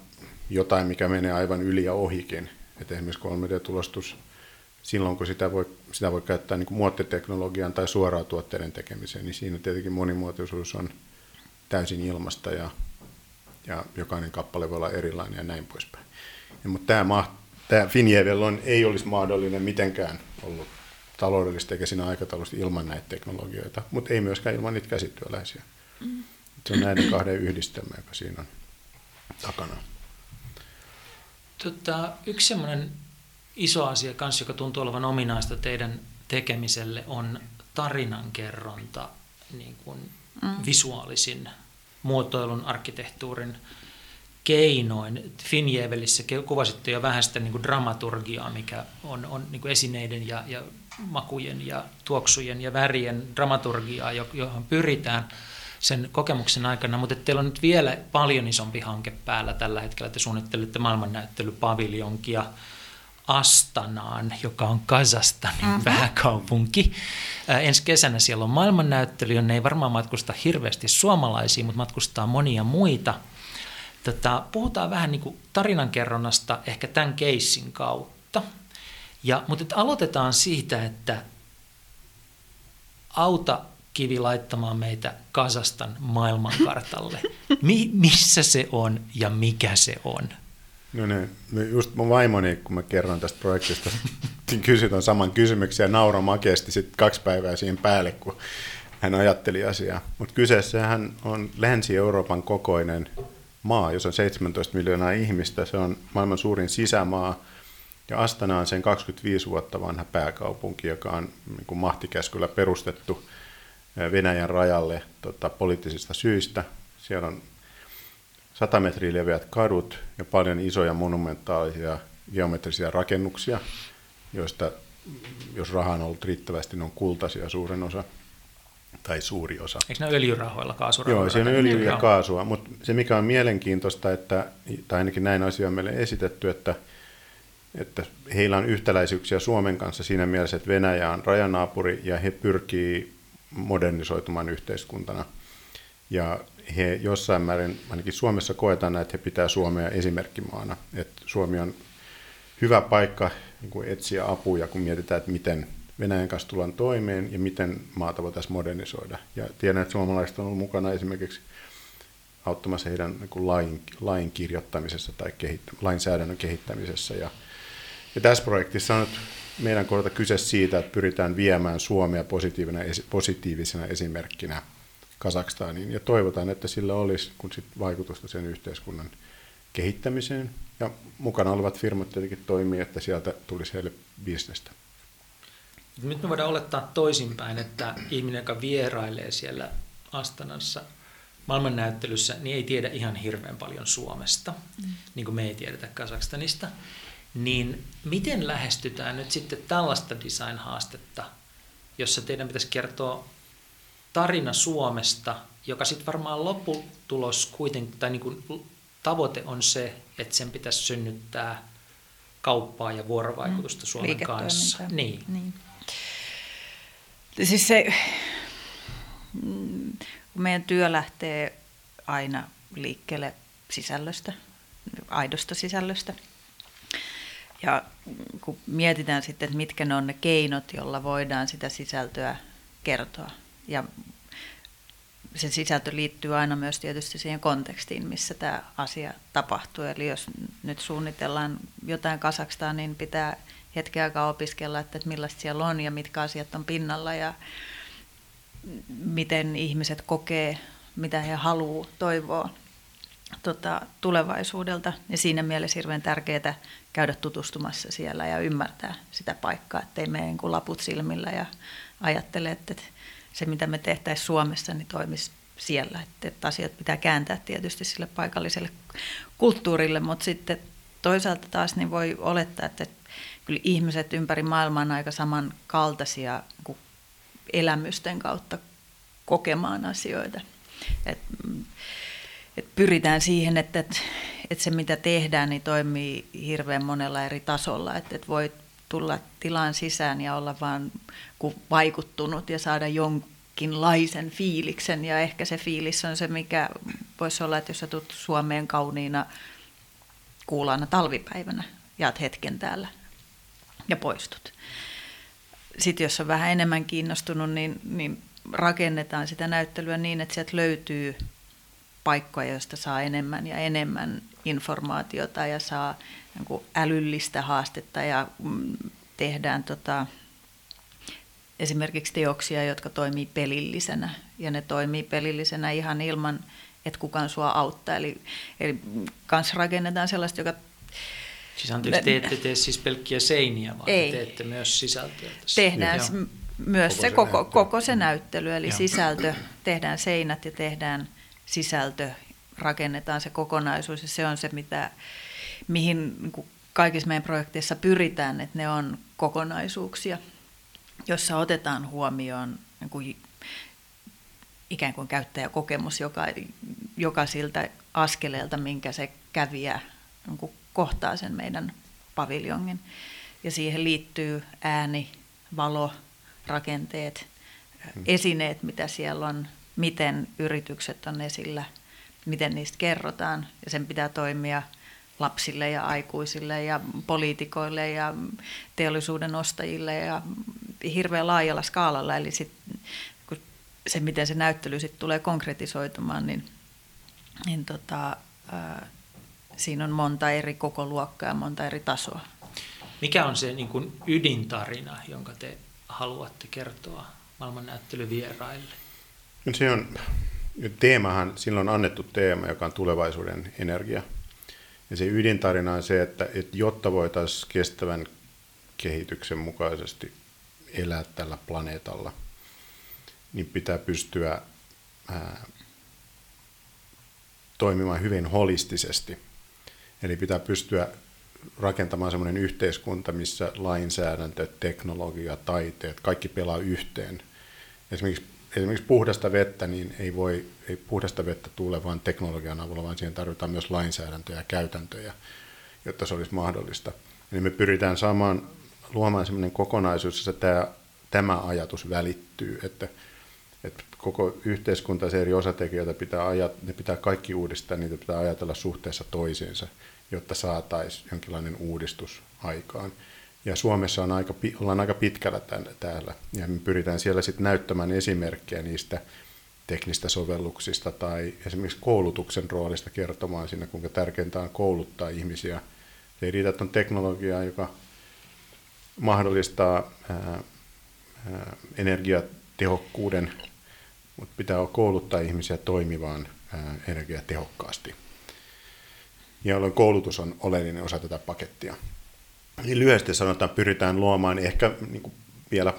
jotain, mikä menee aivan yli ja ohikin. Että esimerkiksi 3D-tulostus, silloin kun sitä voi, sitä voi käyttää niin muottiteknologian tai suoraan tuotteiden tekemiseen, niin siinä tietenkin monimuotoisuus on täysin ilmasta ja, ja jokainen kappale voi olla erilainen ja näin poispäin. Ja, mutta tämä, tämä Finjevel on, ei olisi mahdollinen mitenkään ollut taloudellisesti eikä siinä aikataulusta ilman näitä teknologioita, mutta ei myöskään ilman niitä käsityöläisiä. Mm. Se on näiden kahden yhdistelmä, joka siinä on takana. Tota, yksi semmoinen iso asia kanssa, joka tuntuu olevan ominaista teidän tekemiselle, on tarinankerronta niin kuin mm. visuaalisin muotoilun, arkkitehtuurin keinoin. Finjevelissä kuvasitte jo vähän sitä niin kuin dramaturgiaa, mikä on, on niin kuin esineiden ja, ja makujen ja tuoksujen ja värien dramaturgiaa, johon pyritään sen kokemuksen aikana, mutta teillä on nyt vielä paljon isompi hanke päällä tällä hetkellä. Te suunnittelette maailmannäyttelypaviljonkia Astanaan, joka on Kazastanin mm-hmm. pääkaupunki. Ää, ensi kesänä siellä on maailmannäyttely, jonne ei varmaan matkusta hirveästi suomalaisia, mutta matkustaa monia muita. Tota, puhutaan vähän niin kuin tarinankerronnasta ehkä tämän keissin kautta. Ja, mutta aloitetaan siitä, että auta kivi laittamaan meitä Kasastan maailmankartalle. Mi- missä se on ja mikä se on? No ne, just mun vaimoni, kun mä kerron tästä projektista, niin kysyt on saman kysymyksen ja naura makeasti sitten kaksi päivää siihen päälle, kun hän ajatteli asiaa. Mutta kyseessähän on Länsi-Euroopan kokoinen maa, jossa on 17 miljoonaa ihmistä. Se on maailman suurin sisämaa. Ja Astana on sen 25 vuotta vanha pääkaupunki, joka on niin kuin mahtikäskyllä perustettu Venäjän rajalle tota, poliittisista syistä. Siellä on 100 metriä leveät kadut ja paljon isoja monumentaalisia geometrisia rakennuksia, joista jos rahaa on ollut riittävästi, ne on kultaisia suurin osa tai suuri osa. Eikö ne öljyrahoilla, kaasurahoilla? Joo, siinä on öljy ja kaasua, mutta se mikä on mielenkiintoista, että, tai ainakin näin asia on meille esitetty, että, että heillä on yhtäläisyyksiä Suomen kanssa siinä mielessä, että Venäjä on rajanaapuri ja he pyrkii modernisoitumaan yhteiskuntana. Ja he jossain määrin, ainakin Suomessa koetaan, että he pitää Suomea esimerkkimaana. Että Suomi on hyvä paikka niin etsiä apuja, kun mietitään, että miten Venäjän kanssa tullaan toimeen ja miten maata voitaisiin modernisoida. Ja tiedän, että suomalaiset on ollut mukana esimerkiksi auttamassa heidän niin lain, lain kirjoittamisessa tai kehittä, lainsäädännön kehittämisessä. Ja, ja tässä projektissa on nyt meidän kohdalta kyse siitä, että pyritään viemään Suomea positiivisena, positiivisena esimerkkinä Kazakstaniin. Ja toivotaan, että sillä olisi kun sit vaikutusta sen yhteiskunnan kehittämiseen. Ja mukana olevat firmat tietenkin toimii, että sieltä tulisi heille bisnestä. Nyt me voidaan olettaa toisinpäin, että ihminen, joka vierailee siellä Astanassa maailmannäyttelyssä, niin ei tiedä ihan hirveän paljon Suomesta, mm. niin kuin me ei tiedetä Kazakstanista. Niin miten lähestytään nyt sitten tällaista design-haastetta, jossa teidän pitäisi kertoa tarina Suomesta, joka sitten varmaan lopputulos kuitenkin, tai niin kuin tavoite on se, että sen pitäisi synnyttää kauppaa ja vuorovaikutusta mm, Suomen kanssa. Niin. niin. Siis se, kun meidän työ lähtee aina liikkeelle sisällöstä, aidosta sisällöstä. Ja kun mietitään sitten, että mitkä ne on ne keinot, joilla voidaan sitä sisältöä kertoa. Ja se sisältö liittyy aina myös tietysti siihen kontekstiin, missä tämä asia tapahtuu. Eli jos nyt suunnitellaan jotain Kasakstaan, niin pitää hetken aikaa opiskella, että millaista siellä on ja mitkä asiat on pinnalla ja miten ihmiset kokee, mitä he haluaa toivoa tota, tulevaisuudelta. Ja siinä mielessä hirveän tärkeää käydä tutustumassa siellä ja ymmärtää sitä paikkaa, ettei mene niin laput silmillä ja ajattele, että se mitä me tehtäisiin Suomessa, niin toimisi siellä. Että, että asiat pitää kääntää tietysti sille paikalliselle kulttuurille, mutta sitten toisaalta taas niin voi olettaa, että kyllä ihmiset ympäri maailmaa on aika samankaltaisia kuin elämysten kautta kokemaan asioita. Et, et pyritään siihen, että, että, että se mitä tehdään niin toimii hirveän monella eri tasolla. Että, että voi tulla tilaan sisään ja olla vaan vaikuttunut ja saada jonkinlaisen fiiliksen. Ja ehkä se fiilis on se, mikä voisi olla, että jos sä tulet Suomeen kauniina kuulaana talvipäivänä, jaat hetken täällä ja poistut. Sitten jos on vähän enemmän kiinnostunut, niin, niin rakennetaan sitä näyttelyä niin, että sieltä löytyy paikkoja, joista saa enemmän ja enemmän informaatiota ja saa niin älyllistä haastetta ja mm, tehdään tota, esimerkiksi teoksia, jotka toimii pelillisenä ja ne toimii pelillisenä ihan ilman, että kukaan sua auttaa. Eli, eli kans rakennetaan sellaista, joka Siis anteeksi, te ette tee siis pelkkiä seiniä, vaan Ei. teette myös sisältöä tässä. Tehdään Joo. myös koko se, koko, näyttely. koko se näyttely, eli Joo. sisältö, tehdään seinät ja tehdään sisältö, rakennetaan se kokonaisuus ja se on se, mitä, mihin niin kaikissa meidän projekteissa pyritään, että ne on kokonaisuuksia, jossa otetaan huomioon niin kuin ikään kuin käyttäjäkokemus joka, jokaisilta askeleelta, minkä se kävijä niin kuin kohtaa sen meidän paviljongin. Ja siihen liittyy ääni, valo, rakenteet, hmm. esineet, mitä siellä on, miten yritykset on esillä, miten niistä kerrotaan. Ja sen pitää toimia lapsille ja aikuisille ja poliitikoille ja teollisuuden ostajille ja hirveän laajalla skaalalla. Eli sit, kun se, miten se näyttely sit tulee konkretisoitumaan, niin, niin tota, ää, siinä on monta eri koko luokkaa ja monta eri tasoa. Mikä on se niin kuin ydintarina, jonka te haluatte kertoa maailmannäyttelyvieraille? Se on, teemahan, silloin on annettu teema, joka on tulevaisuuden energia. Ja se ydintarina on se, että, että jotta voitaisiin kestävän kehityksen mukaisesti elää tällä planeetalla, niin pitää pystyä ää, toimimaan hyvin holistisesti. Eli pitää pystyä rakentamaan sellainen yhteiskunta, missä lainsäädäntö, teknologia, taiteet, kaikki pelaa yhteen. Esimerkiksi, esimerkiksi puhdasta vettä, niin ei voi ei puhdasta vettä tule vain teknologian avulla, vaan siihen tarvitaan myös lainsäädäntöjä ja käytäntöjä, jotta se olisi mahdollista. Eli me pyritään saamaan, luomaan sellainen kokonaisuus, jossa tämä, tämä ajatus välittyy, että, että koko yhteiskunta, se eri osatekijöitä pitää, ajat, ne pitää kaikki uudistaa, niitä pitää ajatella suhteessa toisiinsa – jotta saataisiin jonkinlainen uudistus aikaan. Ja Suomessa on aika, ollaan aika pitkällä tämän, täällä, ja me pyritään siellä sitten näyttämään esimerkkejä niistä teknistä sovelluksista tai esimerkiksi koulutuksen roolista kertomaan siinä, kuinka tärkeintä on kouluttaa ihmisiä. Se ei riitä, että on teknologiaa, joka mahdollistaa ää, ää, energiatehokkuuden, mutta pitää kouluttaa ihmisiä toimivaan ää, energiatehokkaasti jolloin koulutus on oleellinen osa tätä pakettia. Niin lyhyesti sanotaan, pyritään luomaan ehkä niin kuin vielä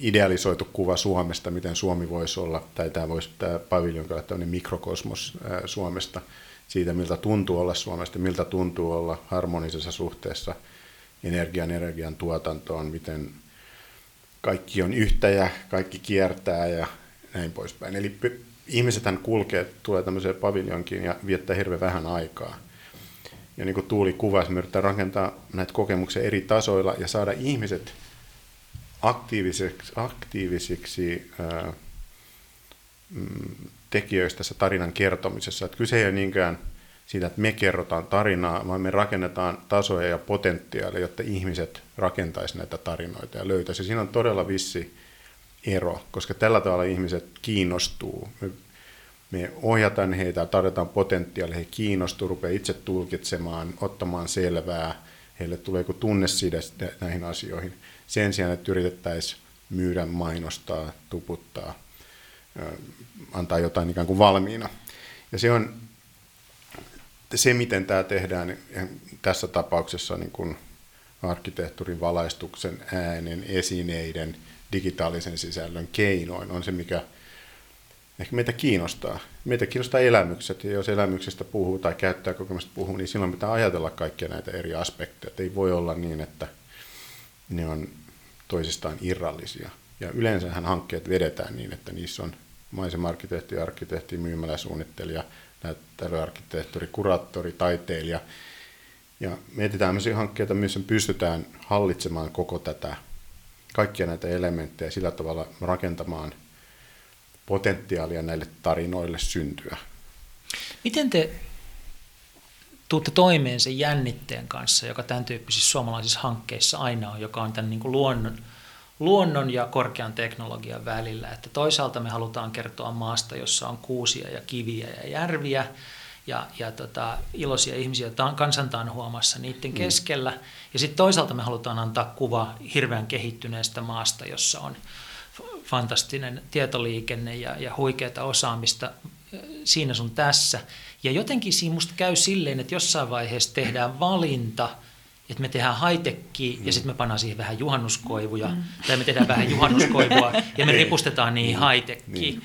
idealisoitu kuva Suomesta, miten Suomi voisi olla, tai tämä, voisi, tämä paviljon olla tämmöinen mikrokosmos Suomesta, siitä miltä tuntuu olla Suomesta, miltä tuntuu olla harmonisessa suhteessa energian, energian tuotantoon, miten kaikki on yhtä ja kaikki kiertää ja näin poispäin. Eli ihmisethän kulkee, tulee tämmöiseen paviljonkiin ja viettää hirveän vähän aikaa ja niin kuin Tuuli kuvasi, me yritetään rakentaa näitä kokemuksia eri tasoilla ja saada ihmiset aktiivisiksi, aktiivisiksi ää, mm, tekijöistä tässä tarinan kertomisessa. Että kyse ei ole niinkään siitä, että me kerrotaan tarinaa, vaan me rakennetaan tasoja ja potentiaalia, jotta ihmiset rakentaisi näitä tarinoita ja löytäisi. Siinä on todella vissi ero, koska tällä tavalla ihmiset kiinnostuu. Me me ohjataan heitä, tarjotaan potentiaalia, he kiinnostuu, rupeaa itse tulkitsemaan, ottamaan selvää, heille tulee joku tunneside näihin asioihin. Sen sijaan, että yritettäisiin myydä, mainostaa, tuputtaa, antaa jotain ikään kuin valmiina. Ja se on se, miten tämä tehdään tässä tapauksessa niin kuin arkkitehtuurin valaistuksen, äänen, esineiden, digitaalisen sisällön keinoin on se, mikä – ehkä meitä kiinnostaa. Meitä kiinnostaa elämykset, ja jos elämyksestä puhuu tai käyttää kokemusta puhuu, niin silloin pitää ajatella kaikkia näitä eri aspekteja. Ei voi olla niin, että ne on toisistaan irrallisia. Ja yleensähän hankkeet vedetään niin, että niissä on maisema-arkkitehti, arkkitehti, myymäläsuunnittelija, näyttelyarkkitehtori, kuraattori, taiteilija. Ja mietitään tämmöisiä hankkeita, missä pystytään hallitsemaan koko tätä, kaikkia näitä elementtejä sillä tavalla rakentamaan – potentiaalia näille tarinoille syntyä. Miten te tuutte toimeen sen jännitteen kanssa, joka tämän tyyppisissä suomalaisissa hankkeissa aina on, joka on tämän niin kuin luonnon, luonnon ja korkean teknologian välillä. Että toisaalta me halutaan kertoa maasta, jossa on kuusia ja kiviä ja järviä, ja, ja tota, iloisia ihmisiä kansantaan huomassa niiden mm. keskellä. Ja sitten toisaalta me halutaan antaa kuva hirveän kehittyneestä maasta, jossa on fantastinen tietoliikenne ja, ja huikeata osaamista siinä sun tässä. Ja jotenkin siinä musta käy silleen, että jossain vaiheessa tehdään valinta, että me tehdään high mm. ja sitten me pannaan siihen vähän juhannuskoivuja, mm. tai me tehdään vähän juhannuskoivua ja me niin. ripustetaan niihin mm. high Niin.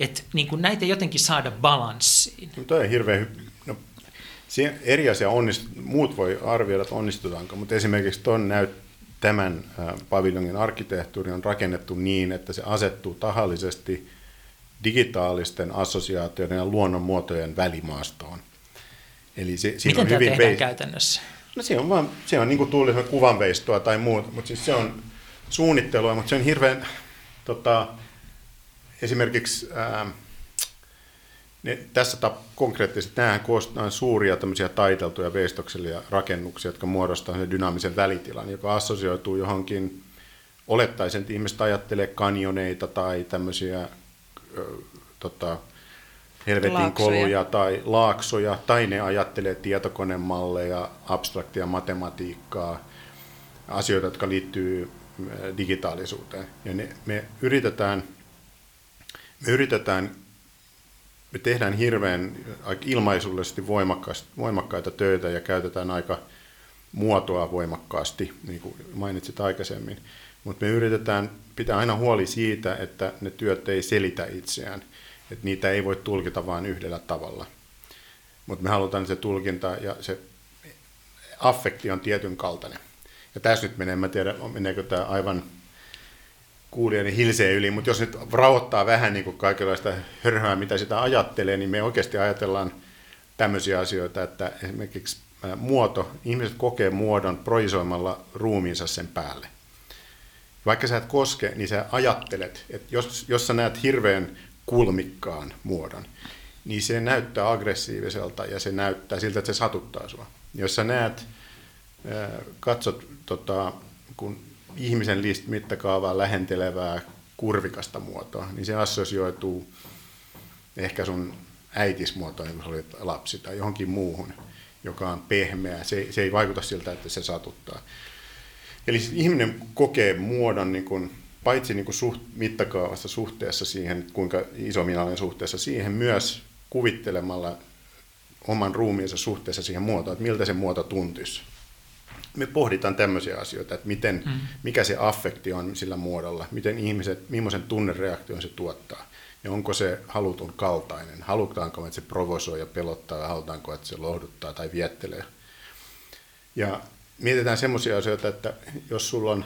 Että niin kuin näitä jotenkin saada balanssiin. No toi on hirveän no, eri asia onnist, muut voi arvioida, että onnistutaanko, mutta esimerkiksi tuon näyt, tämän paviljongin arkkitehtuuri on rakennettu niin, että se asettuu tahallisesti digitaalisten assosiaatioiden ja luonnonmuotojen välimaastoon. Eli se, Miten on hyvin tehdään veis... käytännössä? No se on, vaan, se on niin kuin tuli kuvanveistoa tai muuta, mutta siis se on suunnittelua, mutta se on hirveän, tota, esimerkiksi ää, ne, tässä tap, konkreettisesti nämähän koostutaan suuria tämmöisiä taiteltuja veistoksellisia rakennuksia, jotka muodostavat sen dynaamisen välitilan, joka assosioituu johonkin, olettaisen, että ihmiset ajattelee kanjoneita tai tämmöisiä ö, tota, helvetin laaksoja. koluja tai laaksoja, tai ne ajattelee tietokonemalleja, abstraktia matematiikkaa, asioita, jotka liittyy digitaalisuuteen. Ja ne, me yritetään, me yritetään me tehdään hirveän ilmaisullisesti voimakkaita töitä ja käytetään aika muotoa voimakkaasti, niin kuin mainitsit aikaisemmin. Mutta me yritetään pitää aina huoli siitä, että ne työt ei selitä itseään, että niitä ei voi tulkita vain yhdellä tavalla. Mutta me halutaan se tulkinta ja se affekti on tietyn kaltainen. Ja tässä nyt menee, en tiedä, meneekö tämä aivan kuulijani hilsee yli, mutta jos nyt rauhoittaa vähän niin kuin kaikenlaista hörhää, mitä sitä ajattelee, niin me oikeasti ajatellaan tämmöisiä asioita, että esimerkiksi muoto, ihmiset kokee muodon projisoimalla ruumiinsa sen päälle. Vaikka sä et koske, niin sä ajattelet, että jos, jos sä näet hirveän kulmikkaan muodon, niin se näyttää aggressiiviselta ja se näyttää siltä, että se satuttaa sua. Jos sä näet, katsot, tota, kun ihmisen list mittakaavaa lähentelevää kurvikasta muotoa, niin se assosioituu ehkä sun äitismuotoon, kun olit lapsi, tai johonkin muuhun, joka on pehmeä. Se, se ei vaikuta siltä, että se satuttaa. Eli siis ihminen kokee muodon niin kuin, paitsi niin kuin suht, mittakaavassa suhteessa siihen, kuinka iso minä olen suhteessa siihen, myös kuvittelemalla oman ruumiinsa suhteessa siihen muotoon, että miltä se muoto tuntuisi me pohditaan tämmöisiä asioita, että miten, mm. mikä se affekti on sillä muodolla, miten ihmiset, millaisen tunnereaktion se tuottaa, ja onko se halutun kaltainen, halutaanko, että se provosoi ja pelottaa, ja halutaanko, että se lohduttaa tai viettelee. Ja mietitään semmoisia asioita, että jos sulla on,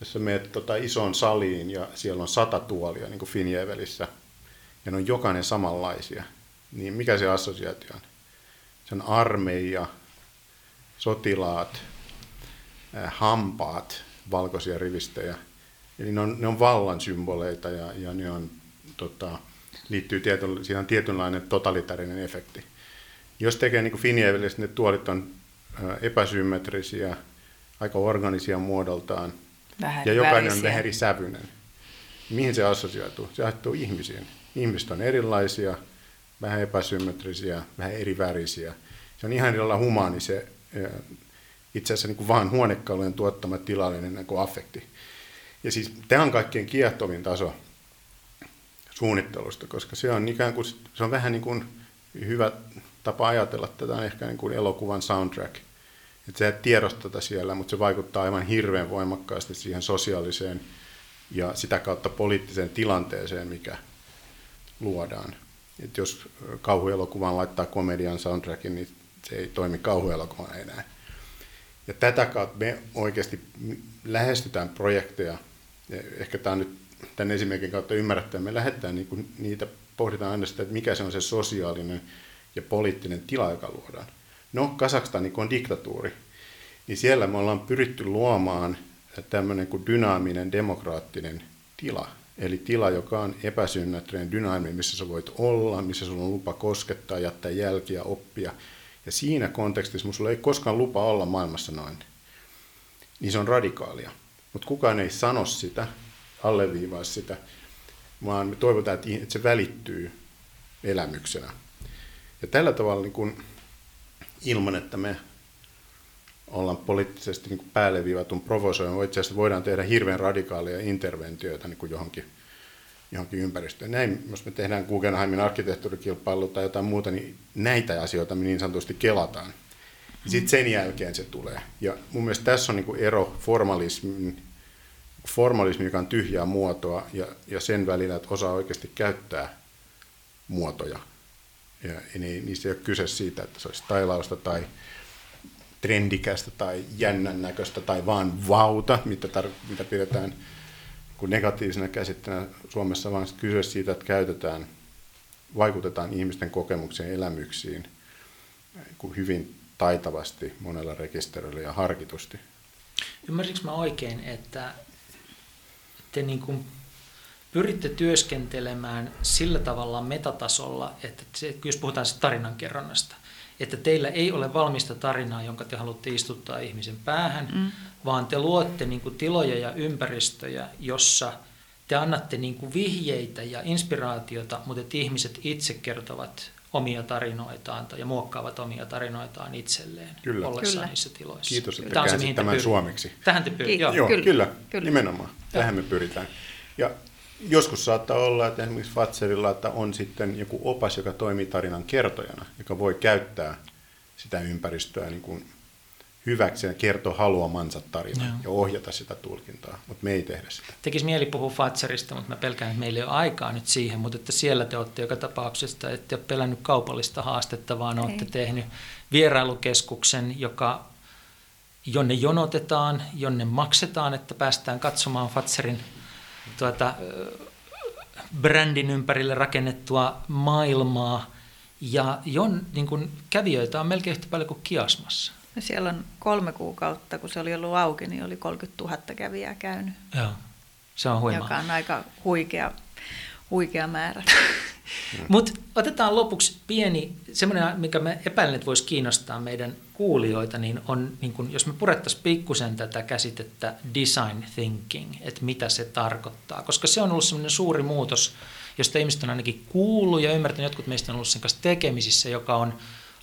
jos sä menet tota isoon saliin ja siellä on sata tuolia, niin kuin Finjevelissä, ja ne on jokainen samanlaisia, niin mikä se assosiaatio on? Se on armeija, sotilaat, hampaat, valkoisia rivistejä. Eli ne on, ne on vallan symboleita ja, ja ne on, tota, liittyy tietyn, siihen on tietynlainen totalitarinen efekti. Jos tekee niin kuin ne tuolit on epäsymmetrisiä, aika organisia muodoltaan, vähän ja jokainen värisiä. on vähän eri sävyinen. Mihin se assosioituu? Se assosioituu ihmisiin. Ihmiset on erilaisia, vähän epäsymmetrisiä, vähän eri värisiä. Se on ihan erilainen humaani se itse asiassa niin kuin vaan huonekalujen tuottama tilallinen niin kuin affekti. Ja siis tämä on kaikkein kiehtovin taso suunnittelusta, koska se on ikään kuin, se on vähän niin kuin hyvä tapa ajatella tätä on ehkä niin kuin elokuvan soundtrack. Että sä et tiedosta tätä siellä, mutta se vaikuttaa aivan hirveän voimakkaasti siihen sosiaaliseen ja sitä kautta poliittiseen tilanteeseen, mikä luodaan. Et jos kauhuelokuvaan laittaa komedian soundtrackin, niin se ei toimi kauhuelokuvana enää. Ja tätä kautta me oikeasti lähestytään projekteja, ja ehkä tämä on nyt tämän esimerkin kautta ymmärrettävä, me lähdetään niin kuin niitä, pohditaan aina sitä, että mikä se on se sosiaalinen ja poliittinen tila, joka luodaan. No, Kasakstan niin on diktatuuri, niin siellä me ollaan pyritty luomaan tämmöinen kuin dynaaminen demokraattinen tila. Eli tila, joka on epäsymmetrinen dynaaminen, missä sä voit olla, missä sulla on lupa koskettaa, jättää jälkiä, oppia. Ja siinä kontekstissa mulla ei koskaan lupa olla maailmassa noin. Niin se on radikaalia. Mutta kukaan ei sano sitä, alleviivaa sitä, vaan me toivotaan, että se välittyy elämyksenä. Ja tällä tavalla niin kun, ilman, että me ollaan poliittisesti niin päälle viivatun provosoimaan, itse asiassa voidaan tehdä hirveän radikaalia interventioita niin johonkin johonkin ympäristöön. Näin, jos me tehdään Guggenheimin arkkitehtuurikilpailu tai jotain muuta, niin näitä asioita me niin sanotusti kelataan. Sitten sen jälkeen se tulee. Ja mun mielestä tässä on niin ero formalismin, formalismi, joka on tyhjää muotoa, ja, ja sen välillä, että osaa oikeasti käyttää muotoja. Ja, ja niin, niistä ei ole kyse siitä, että se olisi tailausta tai trendikästä tai jännän näköistä tai vaan vauta, mitä, tar- mitä pidetään kuin negatiivisena käsitteenä Suomessa, vaan kyse siitä, että käytetään, vaikutetaan ihmisten kokemuksiin elämyksiin hyvin taitavasti monella rekisterillä ja harkitusti. Ymmärsinkö mä oikein, että te niin kuin pyritte työskentelemään sillä tavalla metatasolla, että jos puhutaan tarinankerronnasta, että teillä ei ole valmista tarinaa, jonka te haluatte istuttaa ihmisen päähän, mm. vaan te luotte niin kuin tiloja ja ympäristöjä, jossa te annatte niin kuin vihjeitä ja inspiraatiota, mutta että ihmiset itse kertovat omia tarinoitaan ja muokkaavat omia tarinoitaan itselleen kyllä. ollessaan kyllä. niissä tiloissa. Kiitos, että Tämä on se, tämän pyr... suomeksi. Tähän te pyritte. Joo, Joo kyllä, kyllä, kyllä, nimenomaan. Tähän me pyritään. Ja joskus saattaa olla, että esimerkiksi Fatserilla että on sitten joku opas, joka toimii tarinan kertojana, joka voi käyttää sitä ympäristöä niin kuin hyväksi ja kertoa haluamansa tarina Joo. ja ohjata sitä tulkintaa, mutta me ei tehdä sitä. Tekisi mieli puhua Fatserista, mutta mä pelkään, että meillä ei ole aikaa nyt siihen, mutta että siellä te olette joka tapauksessa, ette ole pelännyt kaupallista haastetta, vaan ei. olette tehnyt vierailukeskuksen, joka, jonne jonotetaan, jonne maksetaan, että päästään katsomaan Fatserin tuota, brändin ympärille rakennettua maailmaa, ja jon, niin kun kävijöitä on melkein yhtä paljon kuin kiasmassa. No siellä on kolme kuukautta, kun se oli ollut auki, niin oli 30 000 kävijää käynyt. Joo, se on huima. Joka on aika huikea, huikea määrä. Mutta otetaan lopuksi pieni, semmoinen, mikä me epäilen, että voisi kiinnostaa meidän kuulijoita, niin on, niin kun, jos me purettaisiin pikkusen tätä käsitettä design thinking, että mitä se tarkoittaa, koska se on ollut semmoinen suuri muutos, josta ihmiset on ainakin kuullut ja ymmärtänyt, jotkut meistä on ollut sen kanssa tekemisissä, joka on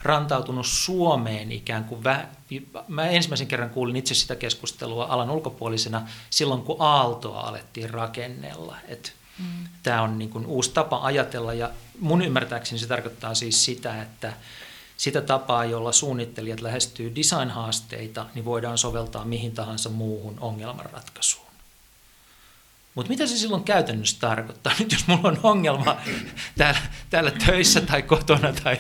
rantautunut Suomeen ikään kuin. Vä- Mä ensimmäisen kerran kuulin itse sitä keskustelua alan ulkopuolisena silloin, kun Aaltoa alettiin rakennella. Et mm. Tämä on niin kuin uusi tapa ajatella ja mun ymmärtääkseni se tarkoittaa siis sitä, että sitä tapaa, jolla suunnittelijat lähestyy design-haasteita, niin voidaan soveltaa mihin tahansa muuhun ongelmanratkaisuun. Mutta mitä se silloin käytännössä tarkoittaa? Nyt jos mulla on ongelma täällä, täällä töissä tai kotona tai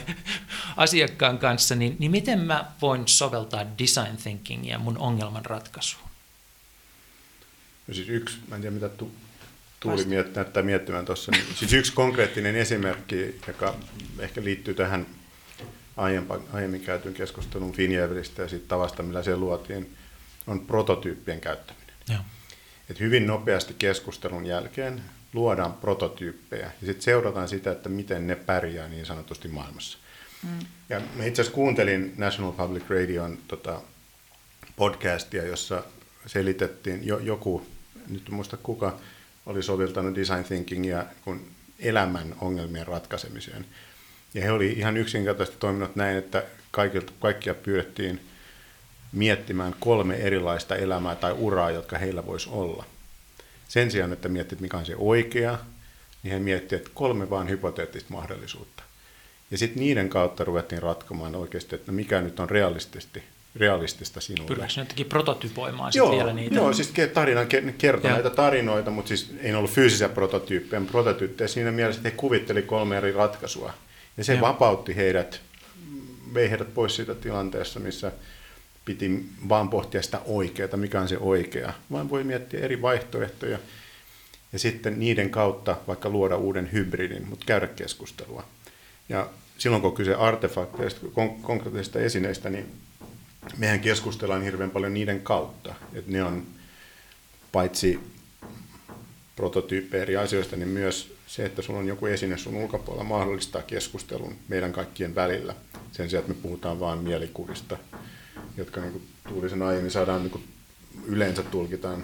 asiakkaan kanssa, niin, niin miten mä voin soveltaa design thinkingia mun ongelman ratkaisuun? No siis yksi, mä en tiedä mitä tu, Tuuli miet, näyttää miettimään tuossa, niin siis yksi konkreettinen esimerkki, joka ehkä liittyy tähän aiemmin käytyyn keskusteluun Finjävelistä ja siitä tavasta, millä se luotiin, on prototyyppien käyttäminen. Joo. Et hyvin nopeasti keskustelun jälkeen luodaan prototyyppejä ja sitten seurataan sitä, että miten ne pärjää niin sanotusti maailmassa. Mm. Ja mä itse asiassa kuuntelin National Public Radion tota, podcastia, jossa selitettiin jo, joku, nyt en muista kuka, oli soviltanut design thinkingia kun elämän ongelmien ratkaisemiseen. Ja he oli ihan yksinkertaisesti toiminut näin, että kaikilta, kaikkia pyydettiin miettimään kolme erilaista elämää tai uraa, jotka heillä voisi olla. Sen sijaan, että miettit, mikä on se oikea, niin he miettivät, kolme vaan hypoteettista mahdollisuutta. Ja sitten niiden kautta ruvettiin ratkomaan oikeasti, että mikä nyt on realistisesti realistista sinulle. Pyritkö jotenkin prototypoimaan joo, vielä niitä? Joo, siis tarinan kertoo näitä tarinoita, mutta siis ei ollut fyysisiä prototyyppejä, prototyyppejä siinä mielessä, että he kuvitteli kolme eri ratkaisua. Ja se joo. vapautti heidät, vei heidät pois siitä tilanteessa, missä piti vaan pohtia sitä oikeaa, mikä on se oikea, vaan voi miettiä eri vaihtoehtoja ja sitten niiden kautta vaikka luoda uuden hybridin, mutta käydä keskustelua. Ja silloin kun on kyse artefakteista, konkreettisista esineistä, niin mehän keskustellaan hirveän paljon niiden kautta. Että ne on paitsi prototyyppejä eri asioista, niin myös se, että sulla on joku esine sun ulkopuolella mahdollistaa keskustelun meidän kaikkien välillä. Sen sijaan, että me puhutaan vain mielikuvista, jotka niin kuin Tuulisen aiemmin saadaan niin kuin yleensä tulkitaan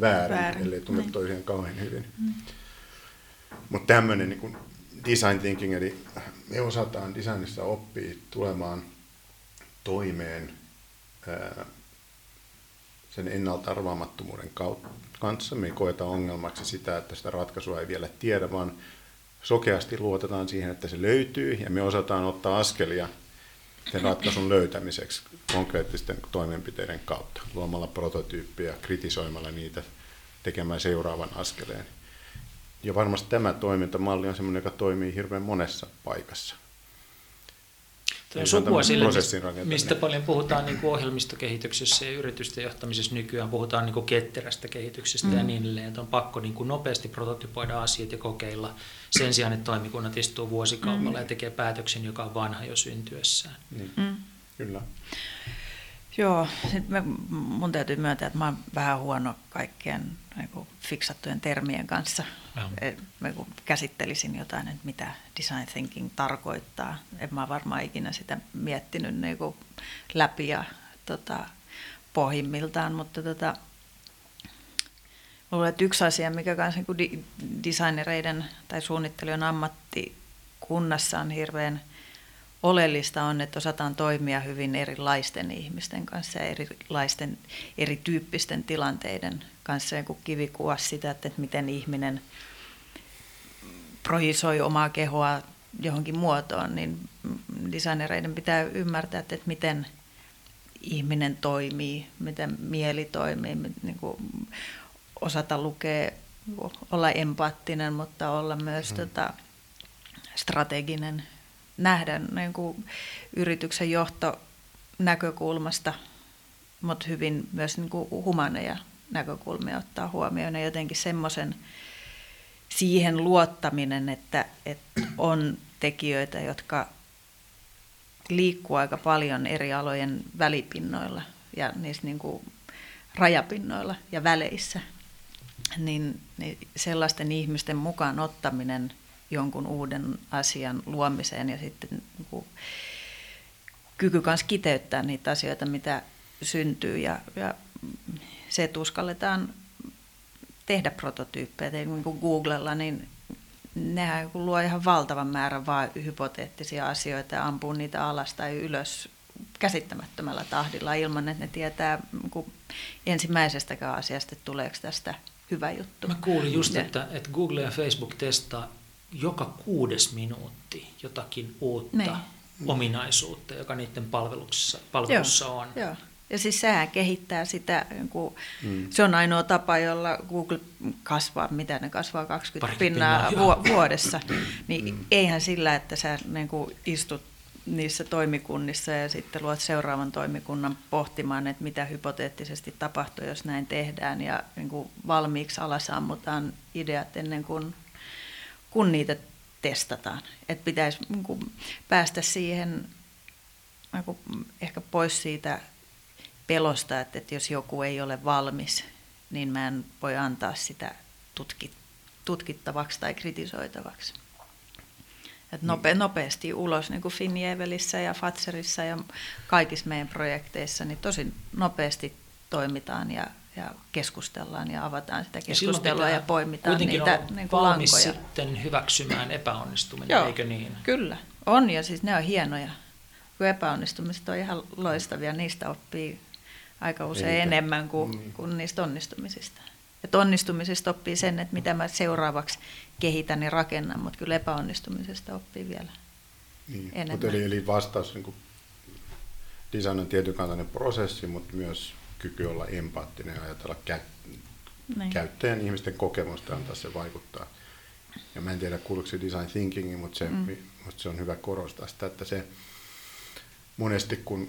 väärin, väärin. ellei tunne niin. toisiaan kauhean hyvin. Mm. Mutta tämmöinen niin design thinking, eli me osataan designissa oppia tulemaan toimeen sen ennalta arvaamattomuuden kanssa. Me koeta ongelmaksi sitä, että sitä ratkaisua ei vielä tiedä, vaan sokeasti luotetaan siihen, että se löytyy ja me osataan ottaa askelia sen ratkaisun löytämiseksi konkreettisten toimenpiteiden kautta, luomalla prototyyppiä, kritisoimalla niitä, tekemään seuraavan askeleen. Ja varmasti tämä toimintamalli on sellainen, joka toimii hirveän monessa paikassa. Tuo sukua sille, mistä paljon puhutaan niin kuin ohjelmistokehityksessä ja yritysten johtamisessa nykyään, puhutaan niin kuin ketterästä kehityksestä mm. ja niin edelleen, että on pakko niin kuin nopeasti prototypoida asiat ja kokeilla sen sijaan, että toimikunnat istuu vuosikaupalla mm. ja tekee päätöksen, joka on vanha jo syntyessään. Niin. Mm. Kyllä. Joo, sit me, mun täytyy myöntää, että mä oon vähän huono kaikkien niin kuin, fiksattujen termien kanssa. Et, mä kun käsittelisin jotain, että mitä design thinking tarkoittaa. En mä varmaan ikinä sitä miettinyt niin kuin, läpi ja tota, pohjimmiltaan, mutta tota, luulen, että yksi asia, mikä kanssa niin di- designereiden tai suunnittelijan ammattikunnassa on hirveän – oleellista on, että osataan toimia hyvin erilaisten ihmisten kanssa ja erilaisten, erityyppisten tilanteiden kanssa. Ja kun kivi kuvasi sitä, että miten ihminen projisoi omaa kehoa johonkin muotoon, niin designereiden pitää ymmärtää, että miten ihminen toimii, miten mieli toimii, niin kuin osata lukea, olla empaattinen, mutta olla myös hmm. tota, strateginen nähdä niin kuin yrityksen johto näkökulmasta, mutta hyvin myös niin kuin humaneja näkökulmia ottaa huomioon ja jotenkin semmoisen siihen luottaminen, että, että on tekijöitä, jotka liikkuu aika paljon eri alojen välipinnoilla ja niissä niin kuin rajapinnoilla ja väleissä, niin, niin sellaisten ihmisten mukaan ottaminen – jonkun uuden asian luomiseen ja sitten niin kuin, kyky myös kiteyttää niitä asioita, mitä syntyy ja, ja se, että uskalletaan tehdä prototyyppejä, niin kuin Googlella, niin nehän luo ihan valtavan määrän vaan hypoteettisia asioita ja ampuu niitä alas tai ylös käsittämättömällä tahdilla ilman, että ne tietää niin ensimmäisestäkään asiasta, että tuleeko tästä hyvä juttu. Mä kuulin just, että, että Google ja Facebook testaa joka kuudes minuutti jotakin uutta niin. ominaisuutta, joka niiden palvelussa, palvelussa Joo. on. Joo. Ja siis sehän kehittää sitä, kun mm. se on ainoa tapa, jolla Google kasvaa, mitä ne kasvaa 20 pinnaa, pinnaa vuodessa. Niin mm. eihän sillä, että sä niin kuin istut niissä toimikunnissa ja sitten luot seuraavan toimikunnan pohtimaan, että mitä hypoteettisesti tapahtuu, jos näin tehdään ja niin kuin valmiiksi alasammutaan ideat ennen kuin kun niitä testataan. Että pitäisi niin päästä siihen niin ehkä pois siitä pelosta, että, että jos joku ei ole valmis, niin mä en voi antaa sitä tutki, tutkittavaksi tai kritisoitavaksi. Et nope, nopeasti ulos, niin kuin Finjevelissä ja Fatserissa ja kaikissa meidän projekteissa, niin tosi nopeasti toimitaan ja ja keskustellaan ja avataan sitä keskustelua ja, ja poimitaan niitä niin kuin valmis lankoja. sitten hyväksymään epäonnistuminen, Joo, eikö niin? Kyllä, on ja siis ne on hienoja. Kun epäonnistumiset on ihan loistavia, niistä oppii aika usein Eikä. enemmän kuin, mm. kuin niistä onnistumisista. Et onnistumisista oppii sen, että mitä mä seuraavaksi kehitän ja rakennan, mutta kyllä epäonnistumisesta oppii vielä niin. enemmän. eli, eli vastaus, niin kuin design on tietynkantainen prosessi, mutta myös kyky olla empaattinen ja ajatella kä- niin. käyttäjän ihmisten kokemusta ja antaa se vaikuttaa. Ja mä en tiedä kuuluuko se design thinking, mutta se, mm. mutta se on hyvä korostaa sitä, että se monesti kun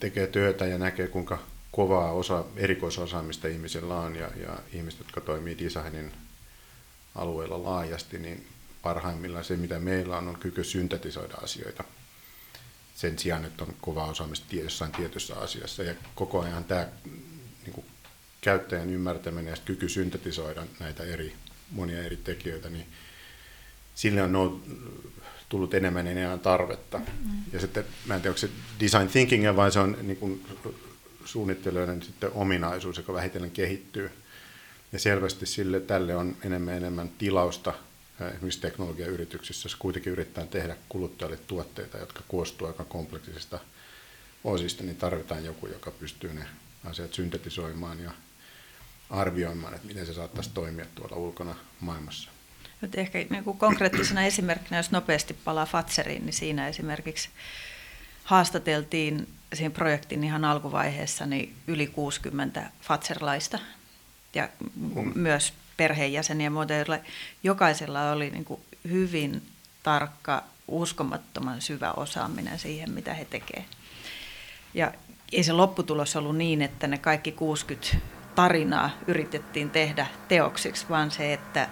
tekee työtä ja näkee kuinka kovaa osa, erikoisosaamista ihmisillä on ja, ja ihmiset, jotka toimii designin alueella laajasti, niin parhaimmillaan se, mitä meillä on, on kyky syntetisoida asioita sen sijaan, että on kova osaamista jossain tietyssä asiassa. Ja koko ajan tämä niin kuin käyttäjän ymmärtäminen ja kyky syntetisoida näitä eri, monia eri tekijöitä, niin sille on tullut enemmän ja enemmän tarvetta. Mm. Ja sitten, mä en tiedä, onko se design thinking vai se on niin kuin suunnittelijoiden sitten ominaisuus, joka vähitellen kehittyy. Ja selvästi sille, tälle on enemmän enemmän tilausta esimerkiksi teknologiayrityksissä, kuitenkin yrittää tehdä kuluttajalle tuotteita, jotka koostuu aika kompleksisista osista, niin tarvitaan joku, joka pystyy ne asiat syntetisoimaan ja arvioimaan, että miten se saattaisi toimia tuolla ulkona maailmassa. Nyt ehkä niin kuin konkreettisena esimerkkinä, jos nopeasti palaa Fatseriin, niin siinä esimerkiksi haastateltiin siinä projektin ihan alkuvaiheessa niin yli 60 Fatserlaista ja mm. myös perheenjäseniä, mutta jokaisella oli niin kuin hyvin tarkka, uskomattoman syvä osaaminen siihen, mitä he tekevät. Ja ei se lopputulos ollut niin, että ne kaikki 60 tarinaa yritettiin tehdä teoksiksi, vaan se, että,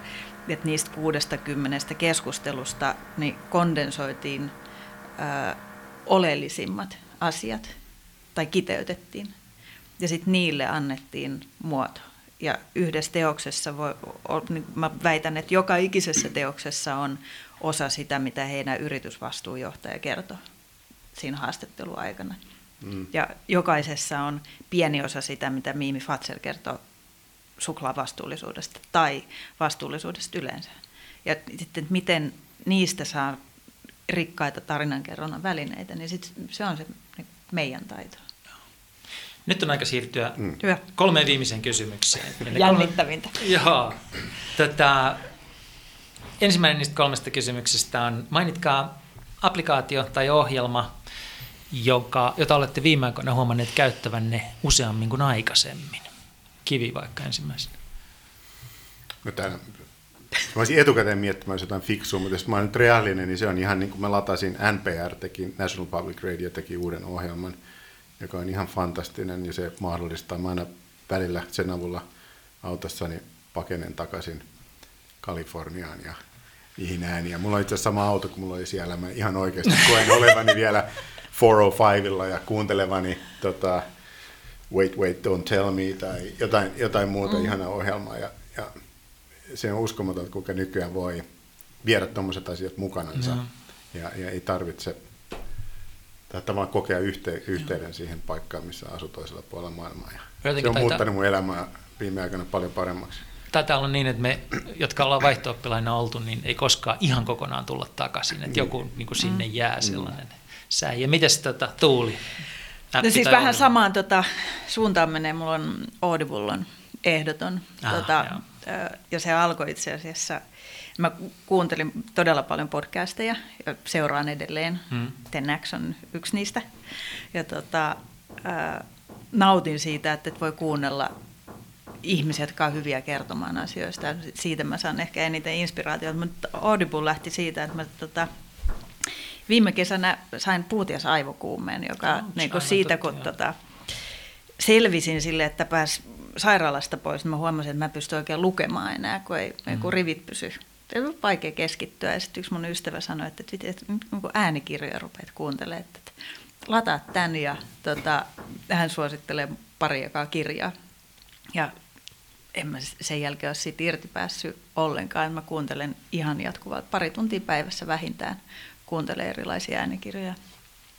että niistä 60 keskustelusta niin kondensoitiin ää, oleellisimmat asiat tai kiteytettiin. Ja sitten niille annettiin muoto. Ja yhdessä teoksessa, voi, niin mä väitän, että joka ikisessä teoksessa on osa sitä, mitä heidän yritysvastuujohtaja kertoo siinä haastatteluaikana. Mm. Ja jokaisessa on pieni osa sitä, mitä Miimi Fatser kertoo suklaavastuullisuudesta tai vastuullisuudesta yleensä. Ja sitten miten niistä saa rikkaita tarinankerronnan välineitä, niin sit se on se niin taito. Nyt on aika siirtyä mm. kolmeen viimeiseen kysymykseen. Jännittävintä. Kolme... Joo. Tätä, ensimmäinen niistä kolmesta kysymyksestä on, mainitkaa applikaatio tai ohjelma, joka, jota olette viime aikoina huomanneet käyttävänne useammin kuin aikaisemmin. Kivi vaikka ensimmäisenä. No tämän, mä olisin etukäteen miettimään jotain fiksua, mutta jos mä olen nyt reaalinen, niin se on ihan niin kuin mä latasin, NPR teki, National Public Radio teki uuden ohjelman, joka on ihan fantastinen ja se mahdollistaa. Mä aina välillä sen avulla autossani pakenen takaisin Kaliforniaan ja niihin ääniä. Mulla on itse asiassa sama auto kuin mulla oli siellä. Mä ihan oikeasti koen olevani vielä 405 ja kuuntelevani tota, Wait, Wait, Don't Tell Me tai jotain, jotain muuta mm. ihanaa ohjelmaa. Ja, ja se on uskomaton, kuinka nykyään voi viedä tuommoiset asiat mukanansa. No. Ja, ja ei tarvitse tavallaan kokea yhte, yhteyden siihen paikkaan, missä asuu toisella puolella maailmaa. Ja se on taitaa... muuttanut mun elämää viime aikoina paljon paremmaksi. Taitaa olla niin, että me, jotka ollaan vaihto oltu, niin ei koskaan ihan kokonaan tulla takaisin. Että joku niin kuin sinne mm. jää sellainen mm. sää. Ja mites tota, Tuuli? No siis vähän Audible. samaan tota, suuntaan menee. Mulla on Audible on ehdoton. Ah, tota, ja se alkoi itse asiassa, mä kuuntelin todella paljon podcasteja ja seuraan edelleen. Hmm. Tenax on yksi niistä. Ja tota, nautin siitä, että voi kuunnella ihmisiä, jotka on hyviä kertomaan asioista. Siitä mä saan ehkä eniten inspiraatiota. Mutta Audible lähti siitä, että mä tota, viime kesänä sain puutias aivokuumeen, joka oh, niin kuin siitä, kun tota, selvisin sille, että pääs sairaalasta pois, niin mä huomasin, että mä pystyn oikein lukemaan enää, kun ei mm. kun rivit pysy. Ei ollut vaikea keskittyä. Ja sitten yksi mun ystävä sanoi, että, että, että, että kun äänikirjoja rupeat kuuntelemaan, että, lataat tämän ja tota, hän suosittelee pari jakaa kirjaa. Ja en mä sen jälkeen ole siitä irti päässyt ollenkaan. Mä kuuntelen ihan jatkuvasti, pari tuntia päivässä vähintään kuuntelen erilaisia äänikirjoja.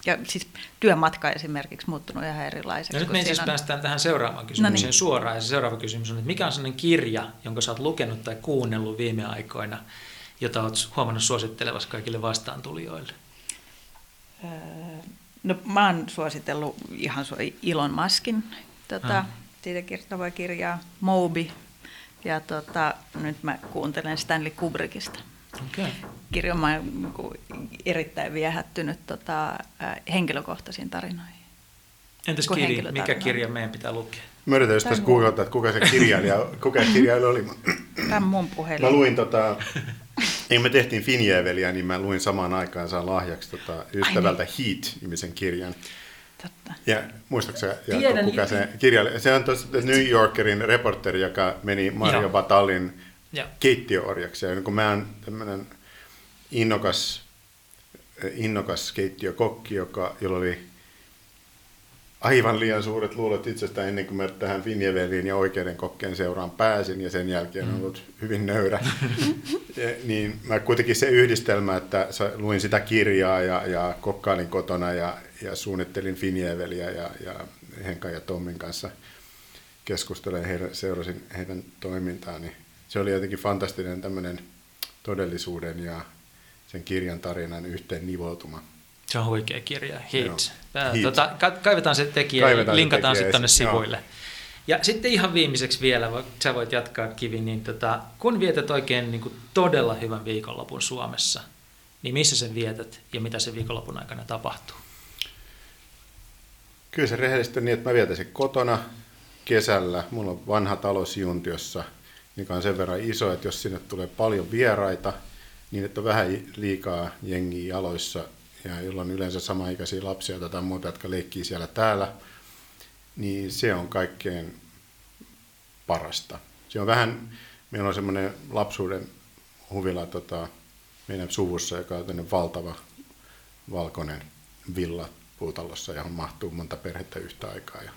Ja siis työmatka esimerkiksi muuttunut ihan erilaiseksi. No nyt me siis on... päästään tähän seuraavaan kysymykseen no niin. suoraan. Ja se seuraava kysymys on, että mikä on sellainen kirja, jonka sä oot lukenut tai kuunnellut viime aikoina, jota oot huomannut suosittelevassa kaikille vastaantulijoille? Öö, no mä oon suositellut ihan Ilon Maskin tota, ah siitä kertovaa kirjaa, Moby, ja tota, nyt mä kuuntelen Stanley Kubrickista. Okay. Kirja on niin erittäin viehättynyt tota, henkilökohtaisiin tarinoihin. Entäs kirja? Mikä kirja meidän pitää lukea? Mä yritän just tässä googlata, että kuka se kirjailija, kuka kirjailija oli. Tämä mun puhelin. Mä luin tota, niin me tehtiin Finjäveliä, niin mä luin samaan aikaan saan lahjaksi tota, ystävältä niin. Heat-nimisen kirjan. Totta. Ja muistaakseni, Tiedän, kuka se kirjailija? Se on tuossa New Yorkerin reporteri, joka meni Mario Batallin keittiöorjaksi. Ja kun mä oon tämmöinen innokas, innokas keittiökokki, joka, jolla oli aivan liian suuret luulot itsestä ennen kuin mä tähän Finjeveliin ja oikeiden kokkeen seuraan pääsin ja sen jälkeen on mm. ollut hyvin nöyrä. ja, niin mä kuitenkin se yhdistelmä, että luin sitä kirjaa ja, ja kokkailin kotona ja, ja suunnittelin Finjeveliä ja, ja Henkan ja Tommin kanssa keskustelen heidän, seurasin heidän toimintaan, niin se oli jotenkin fantastinen tämmöinen todellisuuden ja sen kirjan tarinan yhteen nivoutuma. Se on huikea kirja. Heat. Tota, kaivetaan se tekijä kaivetaan ja linkataan sitten tuonne sivuille. Joo. Ja sitten ihan viimeiseksi vielä, sä voit jatkaa Kivi, niin tota, kun vietät oikein niin kuin todella hyvän viikonlopun Suomessa, niin missä sen vietät ja mitä sen viikonlopun aikana tapahtuu? Kyllä se rehellisesti niin, että mä vietän sen kotona kesällä. Mulla on vanha talo Siuntiossa, mikä on sen verran iso, että jos sinne tulee paljon vieraita, niin että on vähän liikaa jengiä jaloissa ja jolla on yleensä samaikäisiä lapsia tai muuta, jotka leikkii siellä täällä, niin se on kaikkein parasta. Se on vähän, meillä on semmoinen lapsuuden huvila tota, meidän suvussa, joka on valtava valkoinen villa puutalossa, johon mahtuu monta perhettä yhtä aikaa. Ja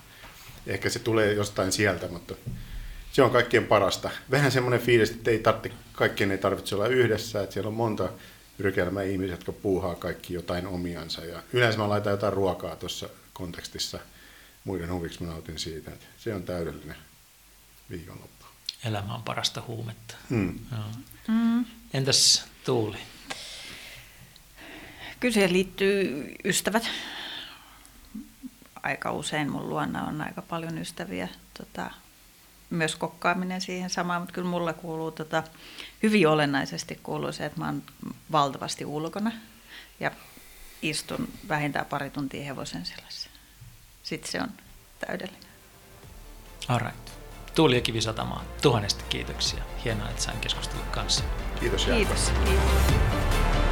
ehkä se tulee jostain sieltä, mutta se on kaikkien parasta. Vähän semmoinen fiilis, että ei tarvitse, kaikkien ei tarvitse olla yhdessä, että siellä on monta rykelmää ihmisiä, jotka puuhaa kaikki jotain omiansa. Ja yleensä mä laitan jotain ruokaa tuossa kontekstissa muiden huviksi, mä nautin siitä, että se on täydellinen viikonloppu. Elämä on parasta huumetta. Mm. Mm. Entäs Tuuli? Kyllä siihen liittyy ystävät. Aika usein mun luona on aika paljon ystäviä. Tota, myös kokkaaminen siihen samaan, mutta kyllä mulla kuuluu tota, hyvin olennaisesti kuuluu se, että mä oon valtavasti ulkona ja istun vähintään pari tuntia hevosen selässä. Sitten se on täydellinen. Alright. Tuuli ja Kivisatama, tuhannesti kiitoksia. Hienoa, että sain keskustella kanssa. Kiitos Kiitos. Kiitos.